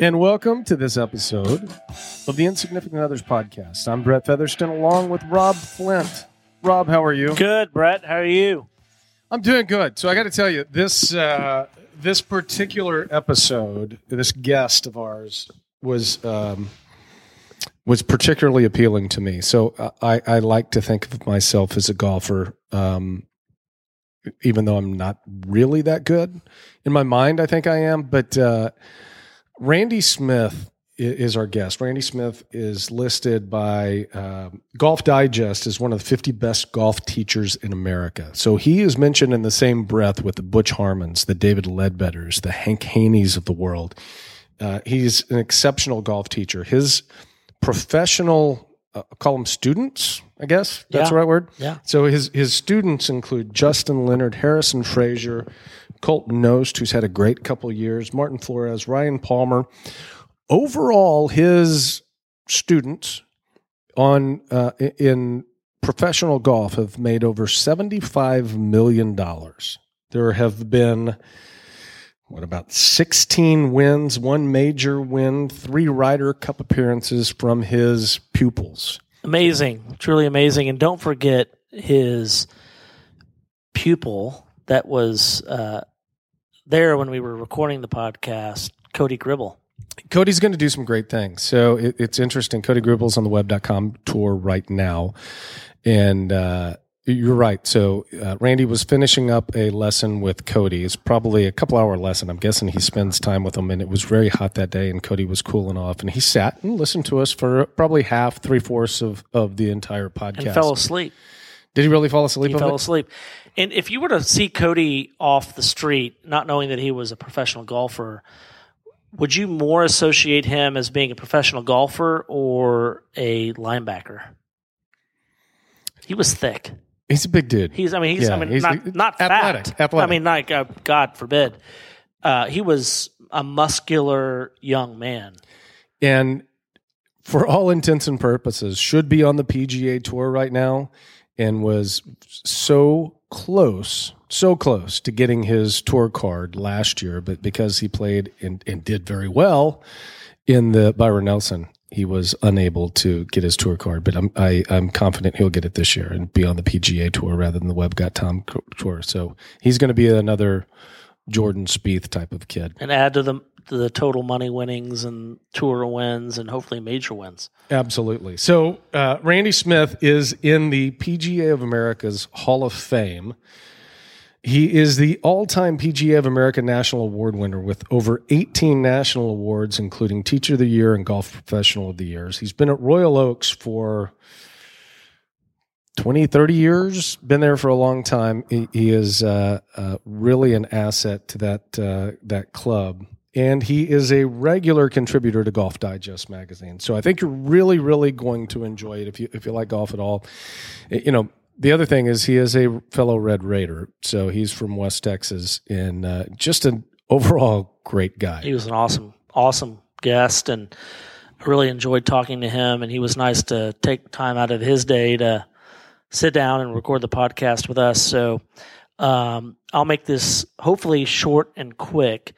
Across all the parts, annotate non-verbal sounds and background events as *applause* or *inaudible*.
And welcome to this episode of the Insignificant Others podcast. I'm Brett Featherston along with Rob Flint. Rob, how are you? Good, Brett. How are you? I'm doing good. So I got to tell you, this uh, this particular episode, this guest of ours was um, was particularly appealing to me. So uh, I, I like to think of myself as a golfer, um, even though I'm not really that good. In my mind, I think I am, but. Uh, Randy Smith is our guest. Randy Smith is listed by uh, Golf Digest as one of the 50 best golf teachers in America. So he is mentioned in the same breath with the Butch Harmons, the David Leadbetters, the Hank Haney's of the world. Uh, he's an exceptional golf teacher. His professional, uh, call them students, I guess that's Yeah. the right word. Yeah. So his his students include Justin Leonard, Harrison Frazar, Colt Knost, who's had a great couple years, Martin Flores, Ryan Palmer. Overall, his students on uh, in professional golf have made over seventy five million dollars. There have been what about 16 wins, one major win, three Ryder Cup appearances from his pupils. Amazing, truly amazing. And don't forget his pupil that was uh, there when we were recording the podcast, Cody Gribble. Cody's going to do some great things. So it, it's interesting. Cody Gribble's on the web.com tour right now. And uh, you're right. So uh, Randy was finishing up a lesson with Cody. It's probably a couple hour lesson. I'm guessing he spends time with him. And it was very hot that day, and Cody was cooling off. And he sat and listened to us for probably half, three fourths of, of the entire podcast. And fell asleep. Did he really fall asleep? He fell it? asleep. And if you were to see Cody off the street, not knowing that he was a professional golfer, would you more associate him as being a professional golfer or a linebacker? He was thick. He's a big dude. He's. I mean, he's. Yeah, I mean, he's- not not athletic, fat. athletic. I mean, like uh, God forbid. Uh, he was a muscular young man. and for all intents and purposes should be on the PGA tour right now and was so close so close to getting his tour card last year but because he played and, and did very well in the Byron Nelson he was unable to get his tour card. But I'm I, I'm confident he'll get it this year and be on the PGA tour rather than the Web.com tour. So he's going to be another Jordan Spieth type of kid. And add to the the total money winnings and tour wins and hopefully major wins. Absolutely. So, uh, Randy Smith is in the PGA of America's Hall of Fame. He is the all time PGA of America National Award winner with over 18 national awards, including Teacher of the Year and Golf Professional of the Years. He's been at Royal Oaks for 20, 30 years, been there for a long time. He, he is uh, uh, really an asset to that, uh, that club. And he is a regular contributor to Golf Digest magazine. So I think you're really, really going to enjoy it if you if you like golf at all. Eh, You know, the other thing is he is a fellow Red Raider, so he's from West Texas, and uh, just an overall great guy. He was an awesome, awesome guest, and I really enjoyed talking to him. And he was nice to take time out of his day to sit down and record the podcast with us. So um, I'll make this hopefully short and quick.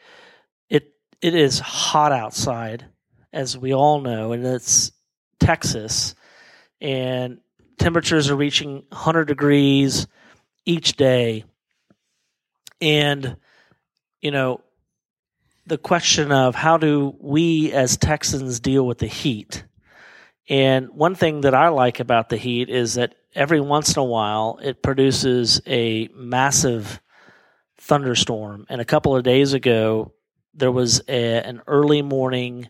It is hot outside, as we all know, and it's Texas, and temperatures are reaching 100 degrees each day. And you know, the question of how do we as Texans deal with the heat? And one thing that I like about the heat is that every once in a while it produces a massive thunderstorm. And a couple of days ago, there was a, an early morning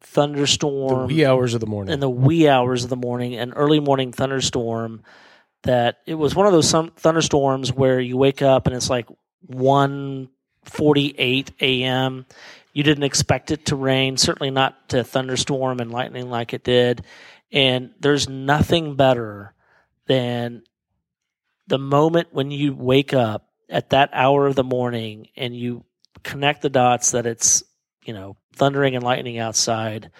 the thunderstorm wee hours of the morning. in the wee hours of the morning, an early morning thunderstorm. That it was one of those thunderstorms where you wake up and it's like one forty eight a.m. You didn't expect it to rain, certainly not to thunderstorm and lightning like it did. And there's nothing better than the moment when you wake up at that hour of the morning and you connect the dots that it's you know thundering and lightning outside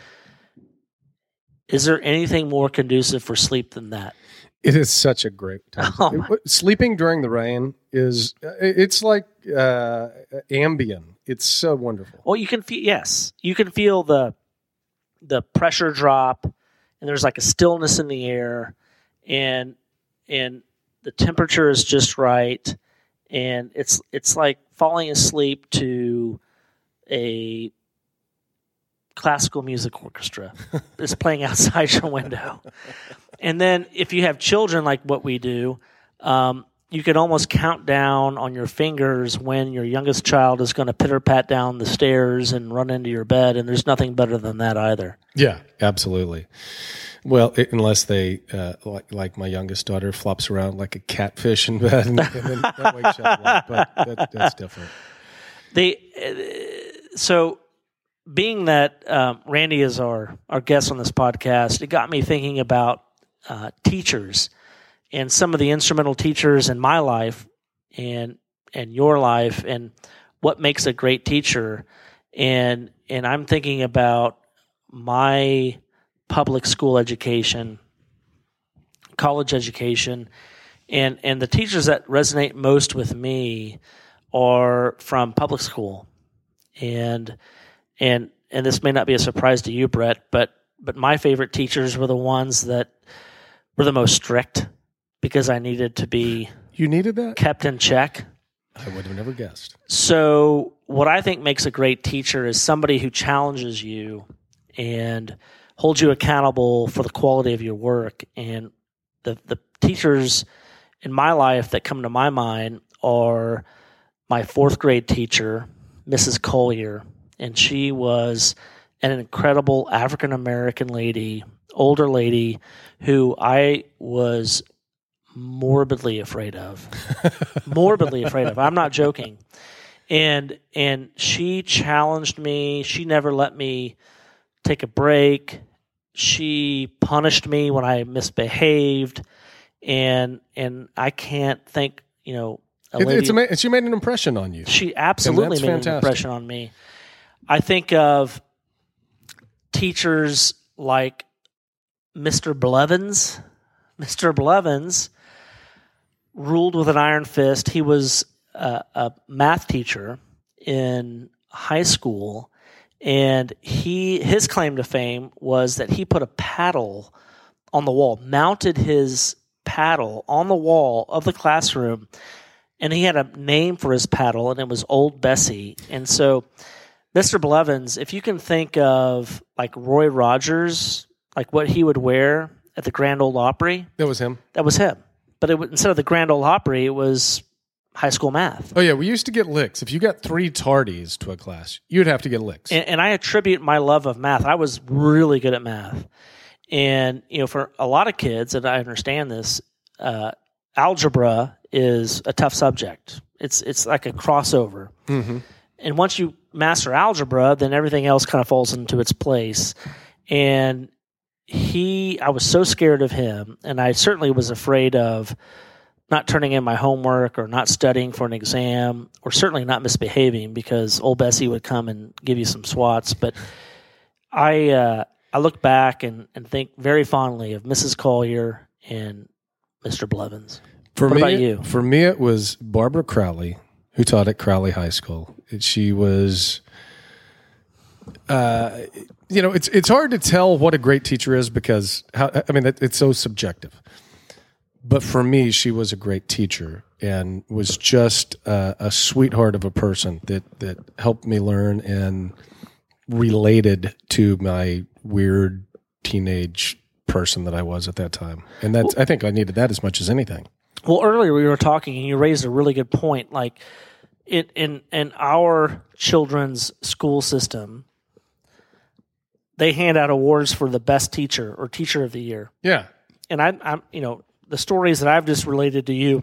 is there anything more conducive for sleep than that It is such a great time. *laughs* Oh, It- sleeping during the rain is it's like uh, Ambien. It's so wonderful. Well, you can feel yes, you can feel the the pressure drop, and there's like a stillness in the air, and and the temperature is just right, and it's it's like falling asleep to a classical music orchestra *laughs* that's playing outside your window. And then if you have children like what we do, um, you can almost count down on your fingers when your youngest child is going to pitter pat down the stairs and run into your bed, and there's nothing better than that either. Yeah, absolutely. Well, i unless they uh, like like my youngest daughter flops around like a catfish in bed, and, and then that wakes up. lot, But that, that's different. They uh, so being that um, Randy is our our guest on this podcast, it got me thinking about uh, teachers and some of the instrumental teachers in my life and and your life and what makes a great teacher and and I'm thinking about my public school education college education and and the teachers that resonate most with me are from public school and and and this may not be a surprise to you Brett but but my favorite teachers were the ones that were the most strict because I needed to be You needed that? kept in check. I would have never guessed. So, what I think makes a great teacher is somebody who challenges you and holds you accountable for the quality of your work. And the the teachers in my life that come to my mind are my fourth grade teacher, Mrs. Collier, and she was an incredible African American lady, older lady, who I was morbidly afraid of. *laughs* morbidly afraid of. I'm not joking. And and she challenged me. She never let me take a break. She punished me when I misbehaved. And and I can't think, you know, a It, lady, it's amazing. She made an impression on you. she absolutely made an impression on me. I think of teachers like Mr. Blevins. Mr. Blevins ruled with an iron fist. He was a, a math teacher in high school, and he his claim to fame was that he put a paddle on the wall, mounted his paddle on the wall of the classroom, and he had a name for his paddle, and it was Old Bessie. And so, Mr. Blevins, if you can think of like Roy Rogers, like what he would wear at the Grand Old Opry, That was him. that was him. But it, instead of the Grand Old Opry, it was high school math. Oh yeah, we used to get licks. If you got three tardies to a class, you'd have to get licks. and, and I attribute my love of math. I was really good at math, and you know, for a lot of kids, and I understand this, uh, algebra is a tough subject. It's it's like a crossover, Mhm. and once you master algebra, then everything else kind of falls into its place. And he, I was so scared of him, and I certainly was afraid of not turning in my homework or not studying for an exam or certainly not misbehaving because old Bessie would come and give you some swats. But I uh, I look back and, and think very fondly of Mrs. Collier and Mr. Blevins. For What me, about you? For me, it was Barbara Crowley, who taught at Crowley High School. She was, uh, you know, it's it's hard to tell what a great teacher is because how, I mean it, it's so subjective. But for me, she was a great teacher and was just uh, a sweetheart of a person that that helped me learn and related to my weird teenage person that I was at that time. And that's I think I needed that as much as anything. Well, earlier we were talking, and you raised a really good point. Like, it in in our children's school system, they hand out awards for the best teacher or teacher of the year. Yeah. And I, I'm, you know, the stories that I've just related to you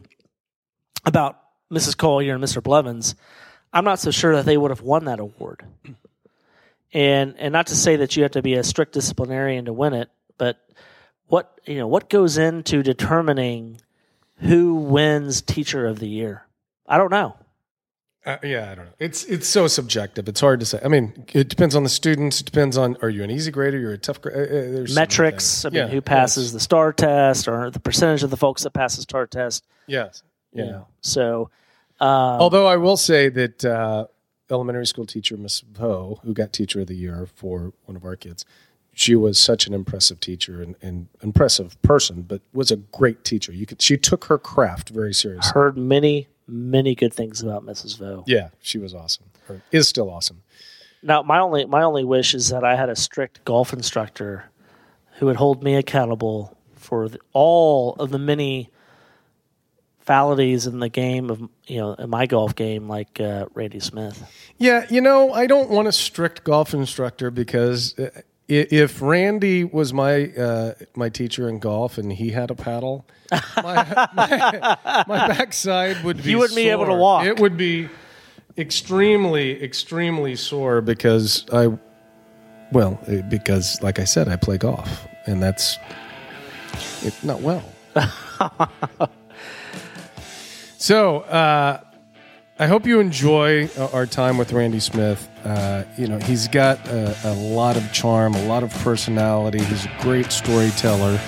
about Mrs. Collier and Mr. Blevins, I'm not so sure that they would have won that award. And and not to say that you have to be a strict disciplinarian to win it, but what you know what goes into determining who wins teacher of the year? I don't know. Uh, yeah, I don't know. It's it's so subjective. It's hard to say. I mean, it depends on the students. It depends on are you an easy grader? You're a tough grader. Uh, many Metrics. I mean, Yeah, who passes the STAR test, or the percentage of the folks that pass the STAR test. Yes. You Yeah. know, so um, Although I will say that uh, elementary school teacher Miss Vo, who got Teacher of the Year for one of our kids, she was such an impressive teacher and, and impressive person, but was a great teacher. You could she took her craft very seriously. heard many, many good things about Mrs. Vo. Yeah, she was awesome. Or is still awesome. Now, my only my only wish is that I had a strict golf instructor who would hold me accountable for the, all of the many fallities in the game of you know in my golf game, like uh, Randy Smith. Yeah, you know, I don't want a strict golf instructor because uh, if Randy was my uh, my teacher in golf and he had a paddle, my, *laughs* my, my backside would be You wouldn't be able to sore. walk. It would be extremely, extremely sore because I, well, uh, because like I said, I play golf and that's it, not well. *laughs* so. uh I hope you enjoy uh, our time with Randy Smith. Uh, you know, he's got a, a lot of charm, a lot of personality. He's a great storyteller,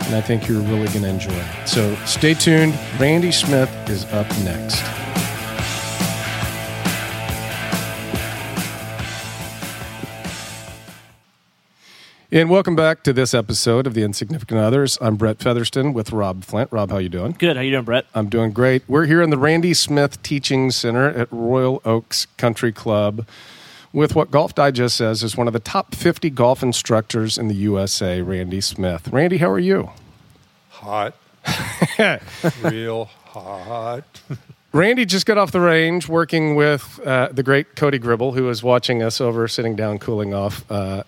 and I think you're really going to enjoy it. So stay tuned. Randy Smith is up next. And welcome back to this episode of The Insignificant Others. I'm Brett Featherston with Rob Flint. Rob, how you doing? Good. How you doing, Brett? I'm doing great. We're here in the Randy Smith Teaching Center at Royal Oaks Country Club with what Golf Digest says is one of the top 50 golf instructors in the USA, Randy Smith. Randy, how are you? Hot. *laughs* Real hot. Randy just got off the range working with uh, the great Cody Gribble, who is watching us over, sitting down, cooling off. Uh,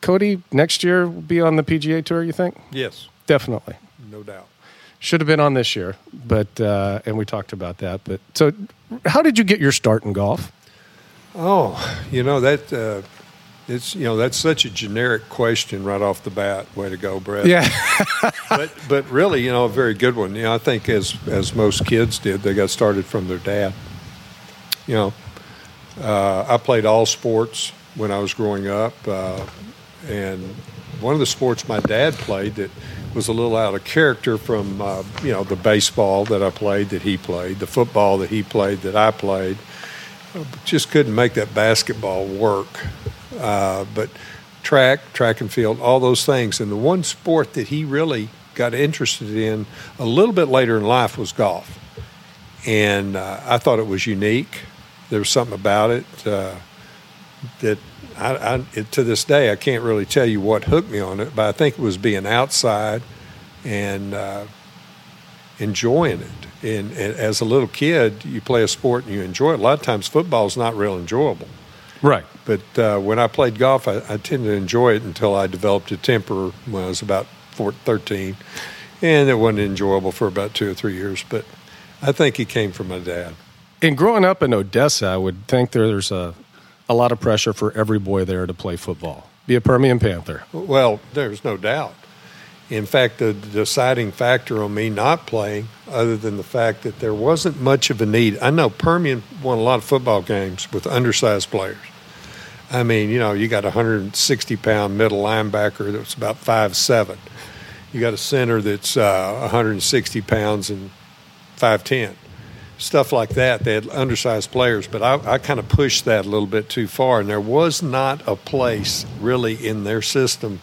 Cody, next year will be on the PGA Tour, you think? Yes, Definitely. no doubt. Should have been on this year, but uh, and we talked about that. But so, how did you get your start in golf? Oh, you know that uh, it's you know that's such a generic question right off the bat. Way to go, Brett. Yeah, *laughs* but but really, you know, a very good one. You know, I think as as most kids did, they got started from their dad. You know, uh, I played all sports when I was growing up, uh, and one of the sports my dad played that was a little out of character from uh, you know the baseball that I played that he played, the football that he played that I played. Just couldn't make that basketball work. Uh, but track, track and field, all those things. And the one sport that he really got interested in a little bit later in life was golf. And uh, I thought it was unique. There was something about it uh, that I, I, it, to this day I can't really tell you what hooked me on it, but I think it was being outside and uh, enjoying it. And, and as a little kid, you play a sport and you enjoy it. A lot of times, football is not real enjoyable. right. But uh, when I played golf, I, I tended to enjoy it until I developed a temper when I was about 14, 13. And it wasn't enjoyable for about two or three years. But I think it came from my dad. And growing up in Odessa, I would think there's a a lot of pressure for every boy there to play football, be a Permian Panther. Well, there's no doubt. In fact, the deciding factor on me not playing, other than the fact that there wasn't much of a need, I know Permian won a lot of football games with undersized players. I mean, you know, you got a 160 pound middle linebacker that's about five seven. You got a center that's uh, 160 pounds and 5'10. Stuff like that. They had undersized players, but I, I kind of pushed that a little bit too far. And there was not a place really in their system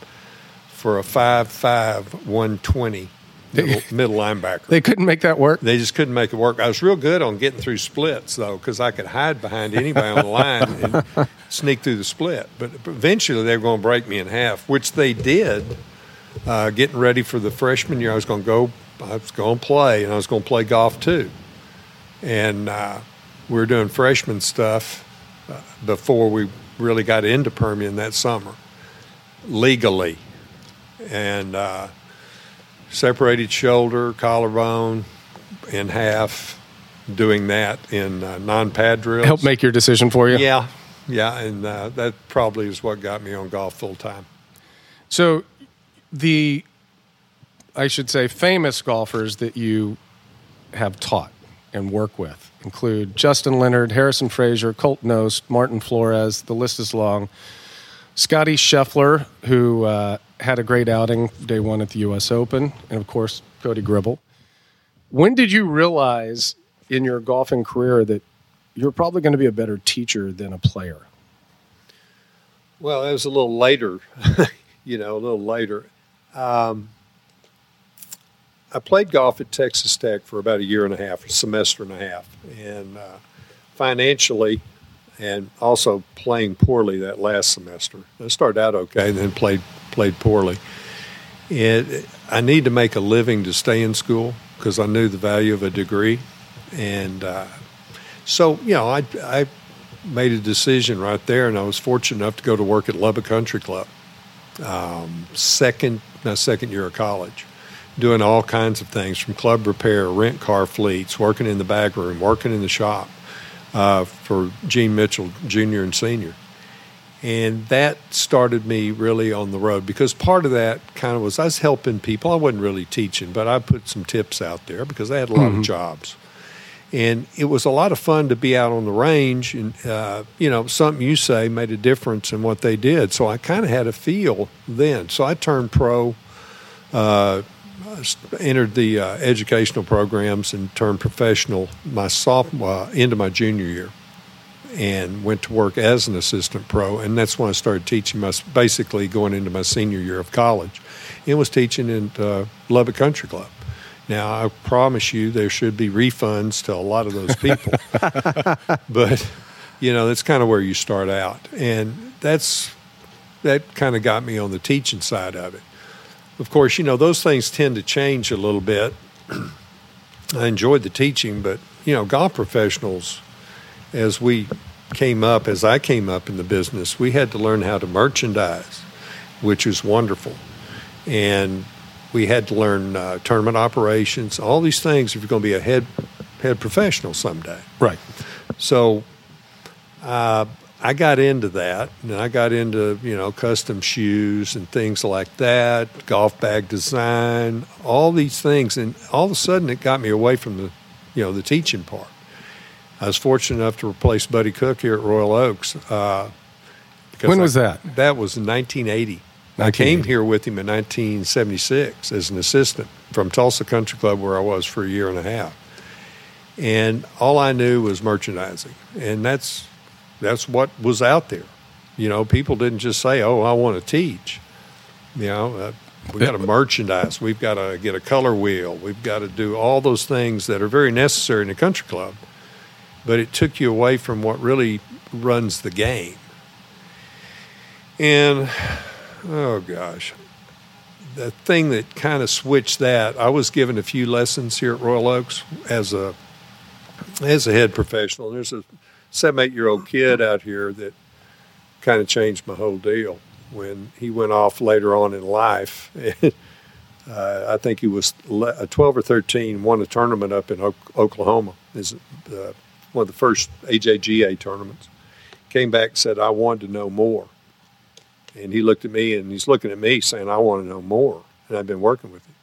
for a 5'5, 120 middle, middle linebacker. They couldn't make that work. They just couldn't make it work. I was real good on getting through splits though, because I could hide behind anybody on the line and sneak through the split. But eventually, they were going to break me in half, which they did. Uh, getting ready for the freshman year, I was going to go. I was going to play, and I was going to play golf too. And uh, we were doing freshman stuff uh, before we really got into Permian that summer, legally, and. Uh, separated shoulder, collarbone in half, doing that in uh, non-pad drills. Help make your decision for you. Yeah, yeah, and uh, that probably is what got me on golf full time. So, the I should say famous golfers that you have taught. And work with include Justin Leonard, Harrison Frazar, Colt Knost, Martin Flores. The list is long. Scottie Scheffler, who uh, had a great outing day one at the U.S. Open, and of course Cody Gribble. When did you realize in your golfing career that you're probably going to be a better teacher than a player? Well, it was a little later, *laughs* you know, a little later. Um, I played golf at Texas Tech for about a year and a half, a semester and a half, and uh, financially, and also playing poorly that last semester. I started out okay, and then played played poorly. And I need to make a living to stay in school because I knew the value of a degree, and uh, so you know I I made a decision right there, and I was fortunate enough to go to work at Lubbock Country Club, um, second my second year of college doing all kinds of things from club repair, rent car fleets, working in the back room, working in the shop uh, for Gene Mitchell, junior and senior. And that started me really on the road because part of that kind of was I was helping people. I wasn't really teaching, but I put some tips out there because I had a lot mm-hmm. of jobs. And it was a lot of fun to be out on the range. And, uh, you know, something you say made a difference in what they did. So I kind of had a feel then. So I turned pro. Uh, entered the uh, educational programs and turned professional my sophomore uh, into my junior year, and went to work as an assistant pro. And that's when I started teaching. My basically going into my senior year of college, and was teaching in uh, Lubbock Country Club. Now I promise you there should be refunds to a lot of those people, *laughs* but you know that's kind of where you start out, and that's that kind of got me on the teaching side of it. Of course, you know, those things tend to change a little bit. *clears throat* I enjoyed the teaching, but, you know, golf professionals, as we came up, as I came up in the business, we had to learn how to merchandise, which was wonderful. And we had to learn uh, tournament operations, all these things if you're going to be a head head professional someday. Right. So uh, I got into that, and I got into you know custom shoes and things like that, golf bag design, all these things, and all of a sudden it got me away from the you know the teaching part. I was fortunate enough to replace Buddy Cook here at Royal Oaks. Uh, when was I, that? That was in 1980. I came here with him in 1976 as an assistant from Tulsa Country Club, where I was for a year and a half. And all I knew was merchandising, and that's that's what was out there. You know, people didn't just say, "Oh, I want to teach." You know, uh, we got to merchandise. We've got to get a color wheel. We've got to do all those things that are very necessary in a country club. But it took you away from what really runs the game. And oh gosh, the thing that kind of switched that, I was given a few lessons here at Royal Oaks as a as a head professional. There's a seven, eight year old kid out here that kind of changed my whole deal when he went off later on in life. uh, I think he was uh, 12 or 13, won a tournament up in o- Oklahoma. Is uh, one of the first AJGA tournaments. Came back and said, I wanted to know more. And he looked at me and he's looking at me saying, I want to know more. And I've been working with him.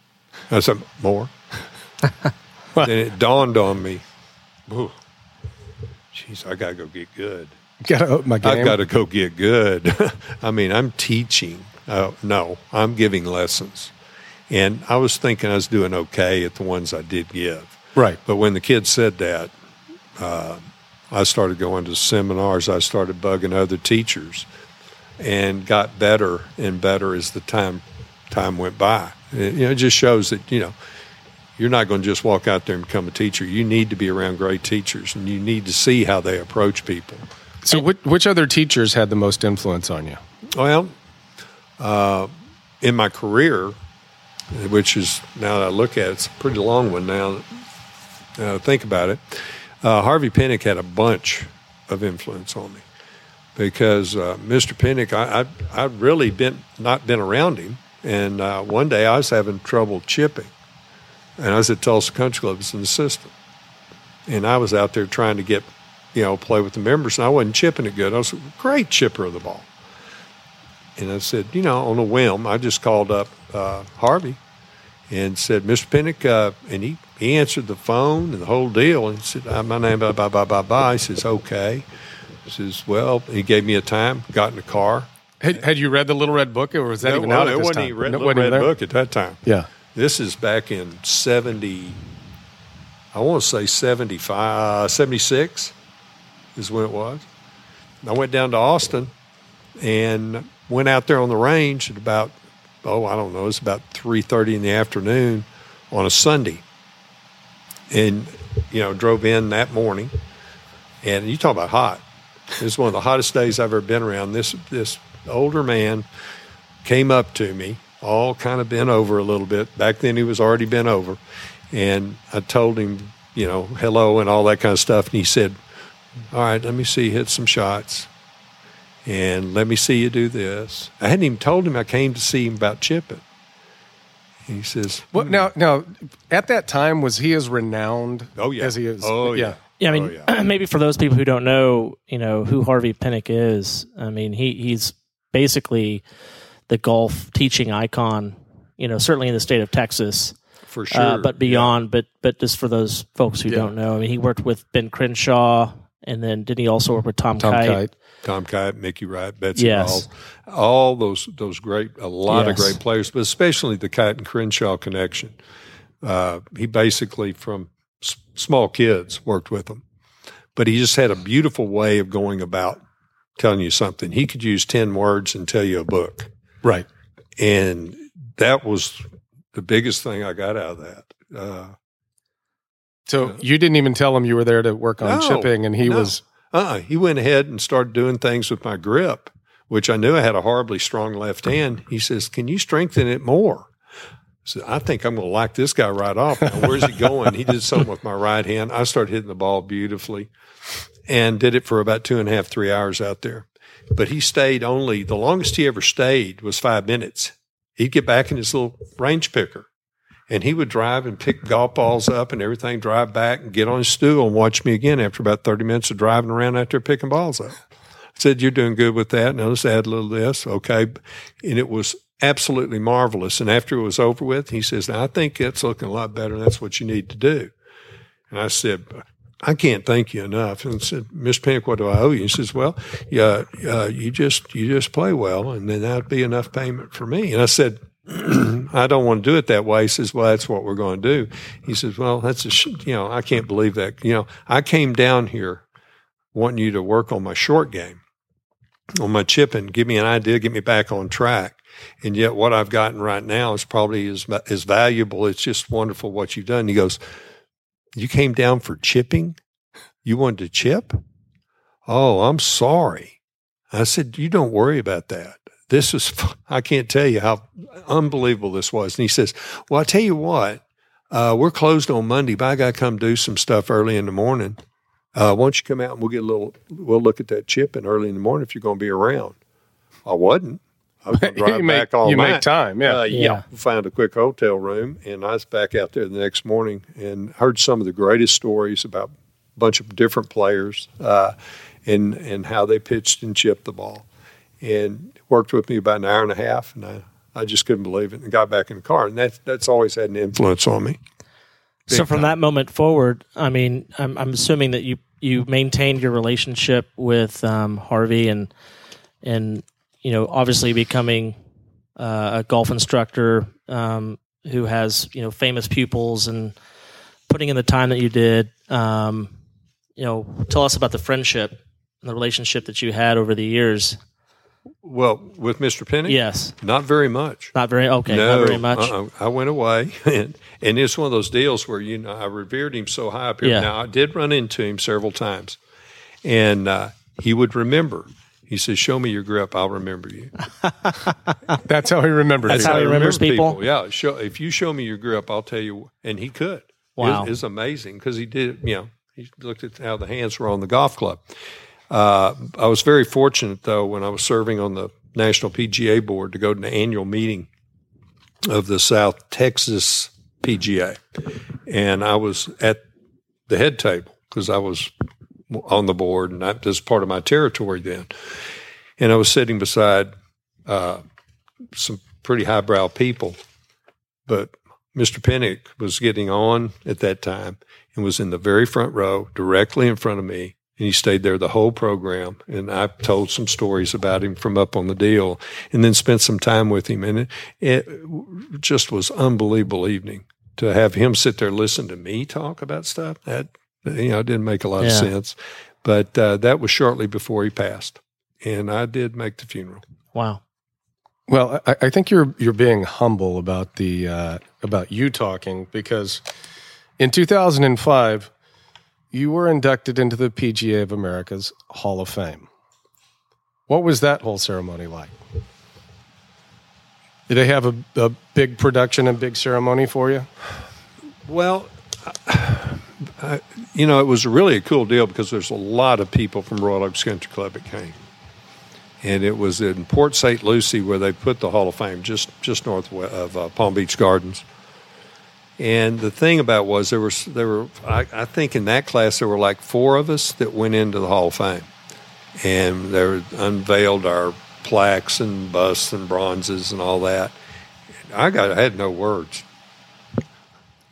I said, More? *laughs* then it dawned on me. Ooh, Jeez, I got to go get good. Got to up my game. I've got to go get good. *laughs* I mean, I'm teaching. Uh, no, I'm giving lessons. And I was thinking I was doing okay at the ones I did give. Right. But when the kids said that, uh, I started going to seminars. I started bugging other teachers, and got better and better as the time time went by. It, you know, it just shows that you know you're not going to just walk out there and become a teacher. You need to be around great teachers, and you need to see how they approach people. So, which, which other teachers had the most influence on you? Well, uh, in my career, which is now that I look at it, it's a pretty long one now. Uh, think about it. Uh, Harvey Penick had a bunch of influence on me because uh, Mr. Penick, I, I I'd really been not been around him, and uh, one day I was having trouble chipping, and I was at Tulsa Country Club as an assistant. And I was out there trying to get, you know, play with the members, and I wasn't chipping it good. I was a great chipper of the ball. And I said, you know, on a whim, I just called up uh, Harvey, and said, "Mr. Penick," uh, and he he answered the phone and the whole deal, and said, uh, "My name, blah blah blah blah blah." He says, "Okay." He says, "Well," he gave me a time, got in the car. Had, had you read the Little Red Book, or was that No, even well, out at it this wasn't time? even read No, the wasn't Red? Book at that time. Yeah. This is back in 70, I want to say 75, 76 is when it was. I went down to Austin and went out there on the range at about, oh, I don't know, it's about 3.30 in the afternoon on a Sunday. And, you know, drove in that morning. And you talk about hot. It was one of the hottest days I've ever been around. This, this older man came up to me, all kind of bent over a little bit. Back then, he was already bent over. And I told him, you know, hello and all that kind of stuff. And he said, All right, let me see you hit some shots. And let me see you do this. I hadn't even told him I came to see him about chipping. He says, Well, hmm. now, now, at that time, was he as renowned Oh, yeah. as he is? Oh, yeah. Yeah, I Oh, mean, yeah. *clears throat* maybe for those people who don't know, you know, who Harvey Penick is. I mean, he he's basically the golf teaching icon. You know, certainly in the state of Texas, For sure. uh, but beyond. But but just for those folks who Yeah. don't know, I mean, he worked with Ben Crenshaw, and then did he also work with Tom, Tom Kite? Kite. Tom Kite, Mickey Wright, Betsy Yes. Rawls, all those those great, a lot Yes. of great players, but especially the Kite and Crenshaw connection. Uh, he basically from s- small kids worked with them, but he just had a beautiful way of going about telling you something. He could use ten words and tell you a book, Right. and that was the biggest thing I got out of that. Uh, So you didn't even tell him you were there to work on No, chipping, and he no. was. Uh, he went ahead and started doing things with my grip, which I knew I had a horribly strong left hand. He says, "Can you strengthen it more?" I said, "I think I'm going to like this guy right off. Now, where's he going?" he did something with my right hand. I started hitting the ball beautifully, and did it for about two and a half, three hours out there. But he stayed only the longest he ever stayed was five minutes. He'd get back in his little range picker and he would drive and pick golf balls up and everything, drive back and get on his stool and watch me again after about 30 minutes of driving around out there picking balls up. I said, You're doing good with that. Now let's add a little this. Okay. And it was absolutely marvelous. And after it was over with, he says, I think that's looking a lot better. And that's what you need to do. And I said, I can't thank you enough. And said, Miss Penick, what do I owe you? He says, Well, yeah, uh, you just you just play well, and then that'd be enough payment for me. And I said, *clears throat* I don't want to do it that way. He says, Well, that's what we're going to do. He says, Well, that's a sh- you know, I can't believe that. You know, I came down here wanting you to work on my short game, on my chipping, give me an idea, get me back on track. And yet, what I've gotten right now is probably as as valuable. It's just wonderful what you've done. He goes, You came down for chipping? You wanted to chip? Oh, I'm sorry. I said, You don't worry about that. This was, I can't tell you how unbelievable this was. And he says, Well, I tell you what, uh, we're closed on Monday, but I got to come do some stuff early in the morning. Uh, why don't you come out and we'll get a little, we'll look at that chipping early in the morning if you're going to be around. I wasn't. I was going *laughs* to drive you make, back all you night. make time. Yeah. Uh, Yeah. yeah. Found a quick hotel room, and I was back out there the next morning and heard some of the greatest stories about a bunch of different players uh, and and how they pitched and chipped the ball. And worked with me about an hour and a half, and I, I just couldn't believe it. And got back in the car, and that that's always had an influence on me. So from time. that moment forward, I mean, I'm, I'm assuming that you you maintained your relationship with um, Harvey and and you know obviously becoming uh, a golf instructor um, who has you know famous pupils and putting in the time that you did. Um, you know, tell us about the friendship and the relationship that you had over the years. Well, with Mr. Penny, Yes, not very much. not very okay, no, not very much. uh-uh. I went away, *laughs* and and it's one of those deals where you know I revered him so high up here. Yeah. Now I did run into him several times, and uh, he would remember. He says, "Show me your grip, I'll remember you." *laughs* That's how he remembered That's it. how he remembers remember people? Yeah, show, if you show me your grip, I'll tell you. And he could. Wow. it's, it's amazing because he did. You know, he looked at how the hands were on the golf club. Uh, I was very fortunate though when I was serving on the National PGA Board to go to the annual meeting of the South Texas PGA, and I was at the head table because I was on the board, and that was part of my territory then. And I was sitting beside uh, some pretty highbrow people, but Mr. Penick was getting on at that time and was in the very front row, directly in front of me. And he stayed there the whole program. And I told some stories about him from up on the deal and then spent some time with him. And it, it just was unbelievable evening to have him sit there listen to me talk about stuff. That, you know, it didn't make a lot Yeah. of sense. But uh, that was shortly before he passed. And I did make the funeral. Wow. Well, I, I think you're you're being humble about the uh, about you talking because in 2005 you were inducted into the PGA of America's Hall of Fame. What was that whole ceremony like? Did they have a, a big production and big ceremony for you? Well, I, you know, it was really a cool deal because there's a lot of people from Royal Oaks Country Club that came. And it was in Port St. Lucie where they put the Hall of Fame, just just north of uh, Palm Beach Gardens. And the thing about was there was there were I, I think in that class there were like four of us that went into the Hall of Fame, and they unveiled our plaques and busts and bronzes and all that. I got I had no words.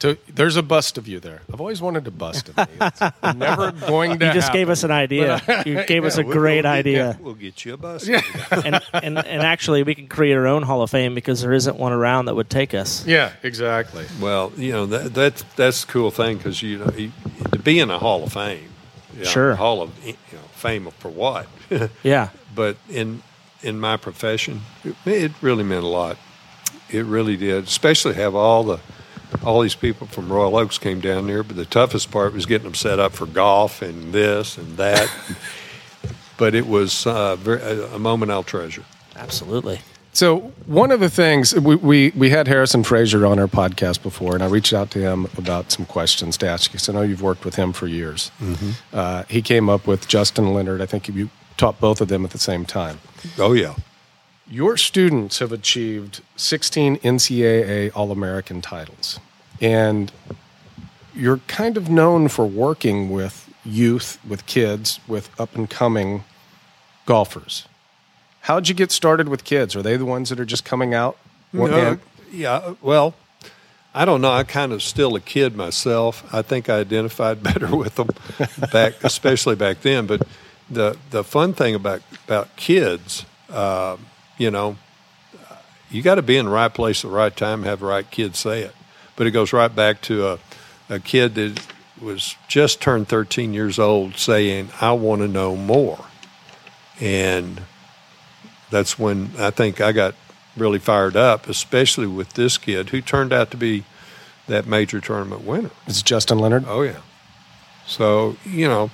So there's a bust of you there. I've always wanted a bust of me. It's never *laughs* going to You just happen. gave us an idea. *laughs* You gave us a We'll- great we'll get- idea. We'll get you a bus. *laughs* and, and and actually, we can create our own Hall of Fame because there isn't one around that would take us. Yeah, exactly. Well, you know that that's that's the cool thing because you know you, to be in a Hall of Fame, you know, Sure. Hall of you know fame for what? Yeah. but in in my profession, it, it really meant a lot. It really did, especially have all the all these people from Royal Oaks came down there. But the toughest part was getting them set up for golf and this and that. *laughs* but it was uh, very, a, a moment I'll treasure. Absolutely. So one of the things we, we we had Harrison Frazar on our podcast before, and I reached out to him about some questions to ask you. So I know you've worked with him for years. Uh, he came up with Justin Leonard. I think you taught both of them at the same time. Oh yeah. Your students have achieved 16 NCAA All American titles, and you're kind of known for working with youth, with kids, with up and coming golfers. How'd you get started with kids? Are they the ones that are just coming out? No, yeah, well, I don't know. I'm kind of still a kid myself. I think I identified *laughs* better with them back, especially back then. But the the fun thing about about kids, uh, you know, you got to be in the right place at the right time, have the right kid say it. But it goes right back to a a kid that was just turned 13 years old saying, "I want to know more," and that's when I think I got really fired up, especially with this kid who turned out to be that major tournament winner. It's Justin Leonard. Oh yeah. So you know,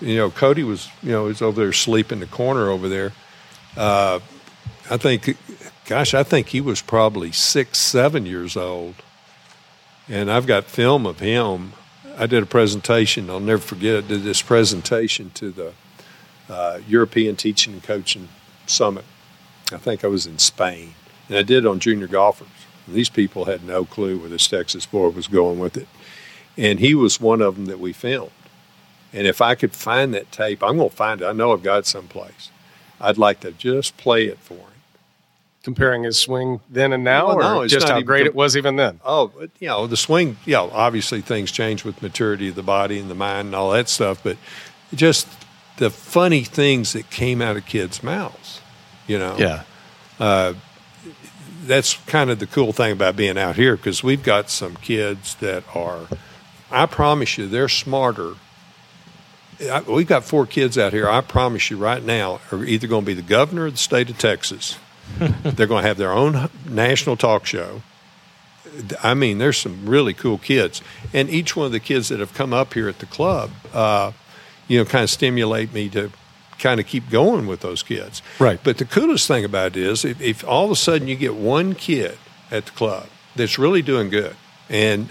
you know, Cody was you know he's over there sleeping in the corner over there. Uh, I think, gosh, I think he was probably six, seven years old, and I've got film of him. I did a presentation. I'll never forget. it, Did this presentation to the uh, European Teaching and Coaching Summit. I think I was in Spain, and I did on junior golfers. And these people had no clue where this Texas boy was going with it, and he was one of them that we filmed. And if I could find that tape, I'm going to find it. I know I've got it someplace. I'd like to just play it for him. Comparing his swing then and now, Well, no, or just how great it was even then? Oh, you know, the swing, you know, obviously things change with maturity of the body and the mind and all that stuff, but just the funny things that came out of kids' mouths, you know. Yeah. Uh, that's kind of the cool thing about being out here because we've got some kids that are, I promise you, they're smarter. I, we've got four kids out here. I promise you right now are either going to be the governor of the state of Texas. *laughs* they're going to have their own national talk show. I mean, there's some really cool kids, and each one of the kids that have come up here at the club, uh, you know, kind of stimulate me to kind of keep going with those kids. Right. But the coolest thing about it is, if, if all of a sudden you get one kid at the club that's really doing good and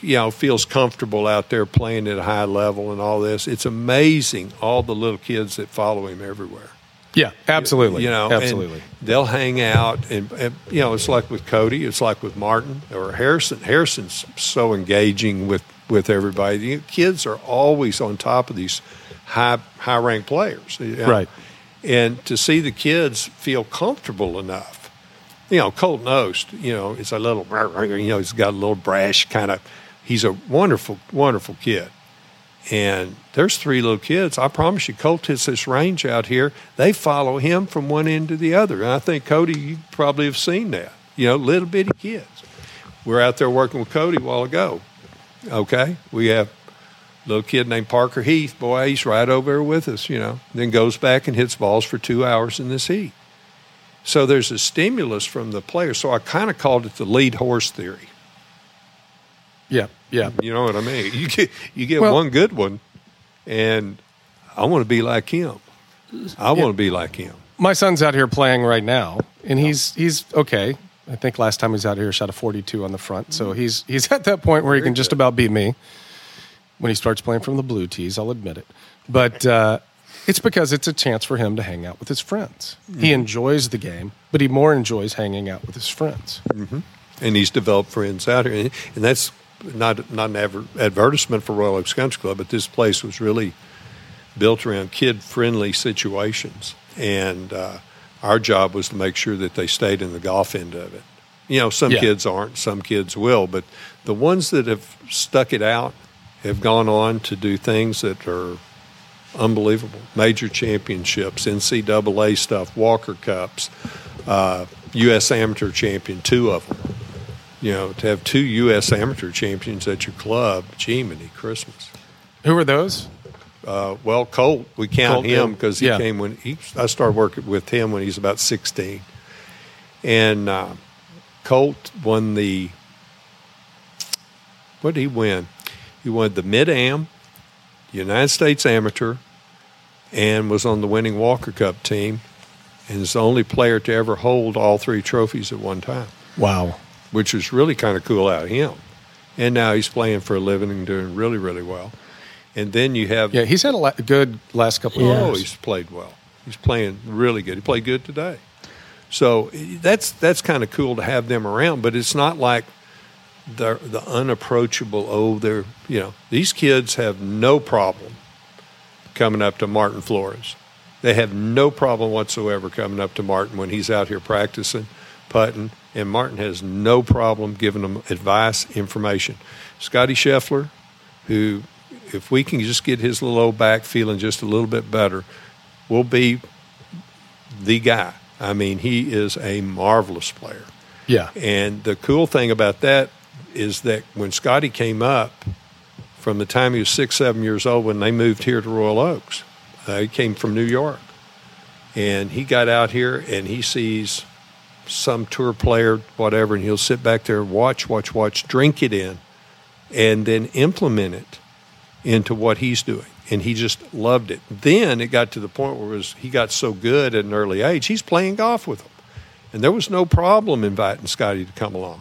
you know feels comfortable out there playing at a high level and all this, it's amazing all the little kids that follow him everywhere Yeah, absolutely. you know, absolutely. they'll hang out, and, and you know, it's like with Cody, it's like with Martin or Harrison. Harrison's so engaging with with everybody. You know, kids are always on top of these high high ranked players, you know. Right. And to see the kids feel comfortable enough You know, Colt Knost, you know, it's a little, you know, he's got a little brash kind of. He's a wonderful, wonderful kid. And there's three little kids. I promise you, Colt hits this range out here. They follow him from one end to the other. And I think, Cody, you probably have seen that. You know, little bitty kids. We're out there working with Cody a while ago. Okay? We have a little kid named Parker Heath. Boy, he's right over there with us, you know. Then goes back and hits balls for two hours in this heat. So there's a stimulus from the player. So I kind of called it the lead horse theory. Yeah, yeah. You know what I mean? You get you get Well- one good one, and I want to be like him. I want to be like him. My son's out here playing right now, and he's he's okay. I think last time he was out here, shot a 42 on the front, so mm. he's he's *laughs* at that point where he can just about beat me. When he starts playing from the blue tees, I'll admit it, but uh, it's because it's a chance for him to hang out with his friends. He mm-hmm. enjoys the game, but he more enjoys hanging out with his friends. Mm-hmm. and he's developed friends out here, and that's not not an adver- advertisement for Royal Oaks Country Club, but this place was really built around kid friendly situations, and uh, our job was to make sure that they stayed in the golf end of it. You know, some Yeah. kids aren't, some kids will, but the ones that have stuck it out have gone on to do things that are unbelievable. Major championships, NCAA stuff, Walker Cups, uh, U.S. Amateur Champion, two of them. You know, to have two U.S. Amateur Champions at your club, gee, many Christmas. Who are those? Uh, well, Colt, we count Colt, him because he Yeah. came when he. I started working with him when he was about sixteen, and uh, Colt won the. What did he win? He won the Mid Am, United States Amateur, and was on the winning Walker Cup team, and is the only player to ever hold all three trophies at one time Wow. Which was really kind of cool out of him. And now he's playing for a living and doing really, really well. And then you have Yeah, he's had a la- good last couple of years. oh, years. he's played well. He's playing really good. He played good today. So that's that's kind of cool to have them around. But it's not like the the unapproachable. Oh, they're you know these kids have no problem coming up to Martin Flores. They have no problem whatsoever coming up to Martin when he's out here practicing, putting, and Martin has no problem giving them advice, information. Scottie Scheffler, who, if we can just get his little old back feeling just a little bit better, will be the guy. I mean, he is a marvelous player. Yeah. And the cool thing about that is that when Scottie came up, from the time he was six, seven years old, when they moved here to Royal Oaks, uh, he came from New York. And he got out here and he sees some tour player, whatever, and he'll sit back there, watch, watch, watch, drink it in, and then implement it into what he's doing. And he just loved it. Then it got to the point where it was, he got so good at an early age, he's playing golf with them. And there was no problem inviting Scottie to come along.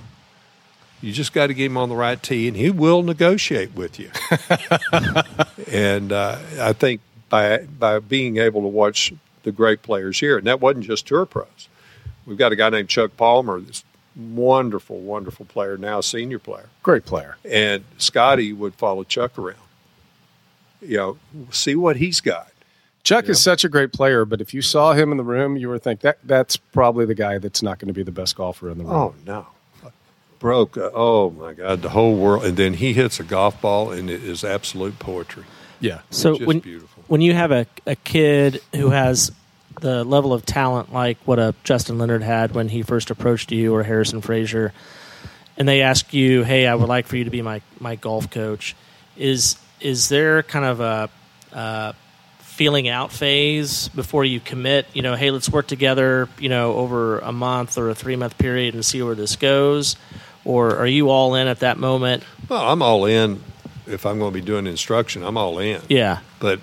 You just got to get him on the right tee, and he will negotiate with you. *laughs* and uh, I think by by being able to watch the great players here, and that wasn't just tour pros. We've got a guy named Chuck Palmer, this wonderful, wonderful player, now senior player. Great player. And Scottie would follow Chuck around. You know, see what he's got. Chuck is such a great player, but if you saw him in the room, you would think that that's probably the guy that's not going to be the best golfer in the room. Oh no, broke. Uh, oh my God, the whole world. And then he hits a golf ball, and it is absolute poetry. yeah. So Just when beautiful. when you have a, a kid who has the level of talent like what a Justin Leonard had when he first approached you or Harrison Frazar, and they ask you, "Hey, I would like for you to be my my golf coach," is is there kind of a uh, feeling out phase before you commit? You know, hey, let's work together. You know, over a month or a three month period and see where this goes, or are you all in at that moment? Well, I'm all in. If I'm going to be doing instruction, I'm all in. Yeah, But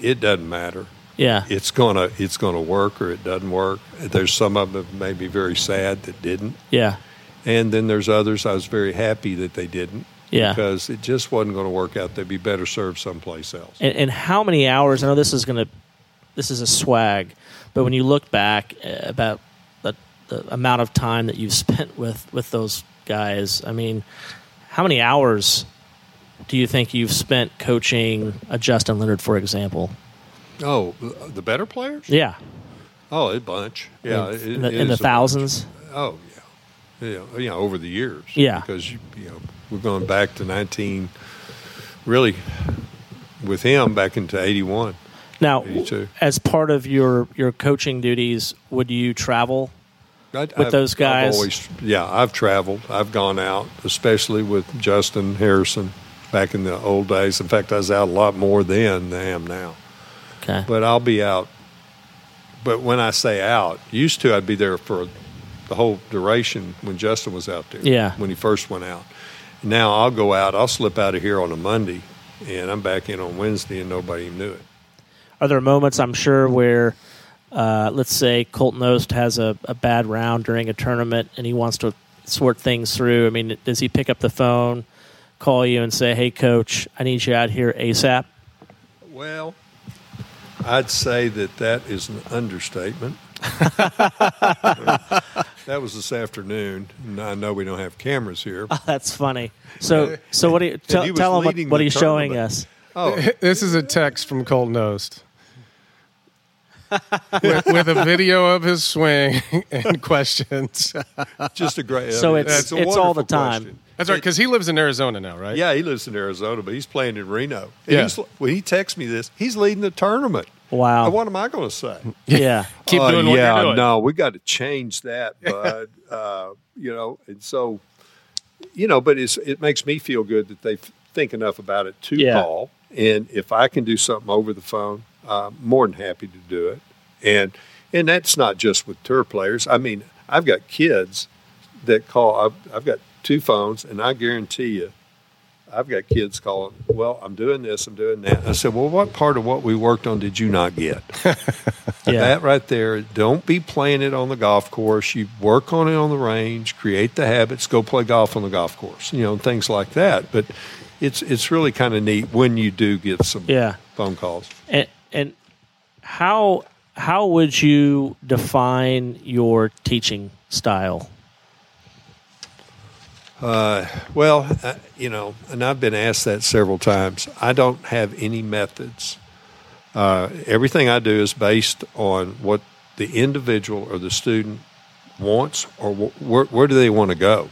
it doesn't matter. Yeah, It's gonna it's gonna work or it doesn't work. There's some of them may be very sad that didn't, yeah, and then there's others I was very happy that they didn't. Yeah. Because it just wasn't going to work out. They'd be better served someplace else. And, and how many hours? I know this is going to, this is a swag, but when you look back uh, about the, the amount of time that you've *laughs* spent with with those guys, I mean, how many hours do you think you've spent coaching a Justin Leonard, for example? Oh, the better players? Yeah, Oh, a bunch. Yeah, in, it- in the, in the a bunch. thousands. Oh yeah, yeah, oh, you know, over the years. Yeah. because you, know we're going back to nineteen, really, with him back into eighty one. Now, 82. as part of your your coaching duties, would you travel? with those guys? I've always, yeah, I've traveled. I've gone out, especially with Justin Harrison back in the old days. In fact, I was out a lot more then than I am now. Okay. But I'll be out. But when I say out, used to I'd be there for the whole duration when Justin was out there. Yeah. When he first went out. Now I'll go out. I'll slip out of here on a Monday, and I'm back in on Wednesday, and nobody even knew it. Are there moments I'm sure where, uh, let's say Colt Knost has a, a bad round during a tournament and he wants to sort things through? I mean, does he pick up the phone, call you, and say, "Hey, coach, I need you out here ASAP"? Well, I'd say that that is an understatement. *laughs* that was this afternoon. I know we don't have cameras here. *laughs* That's funny. So, *laughs* so what? Are you, tell tell him what, leading what the he's showing tournament. us. Oh, This is a text from Colt Knost. with, with a video of his swing and questions. just a great. So I it's- a it's all the time. question. That's right, because he lives in Arizona now, right? Yeah, he lives in Arizona, but he's playing in Reno. And Yeah. he's, when he texts me this, he's leading the tournament. Wow. What am I going to say? Yeah. Keep Uh, doing what yeah, you're doing. no, we got to change that, *laughs* bud. uh, you know, and so, you know, but it's, it makes me feel good that they think enough about it to Yeah. call. And if I can do something over the phone, I'm more than happy to do it. And and that's not just with tour players. I mean, I've got kids that call. I've, I've got two phones, and I guarantee you, I've got kids calling. Well, I'm doing this. I'm doing that. I said, well, what part of what we worked on did you not get? *laughs* Yeah. That right there. Don't be playing it on the golf course. You work on it on the range, create the habits, go play golf on the golf course, you know, things like that. But it's it's really kind of neat when you do get some Yeah. phone calls. And, and how how would you define your teaching style? Well, uh, you know, and I've been asked that several times. I don't have any methods. Uh, everything I do is based on what the individual or the student wants, or wh- where, where do they want to go.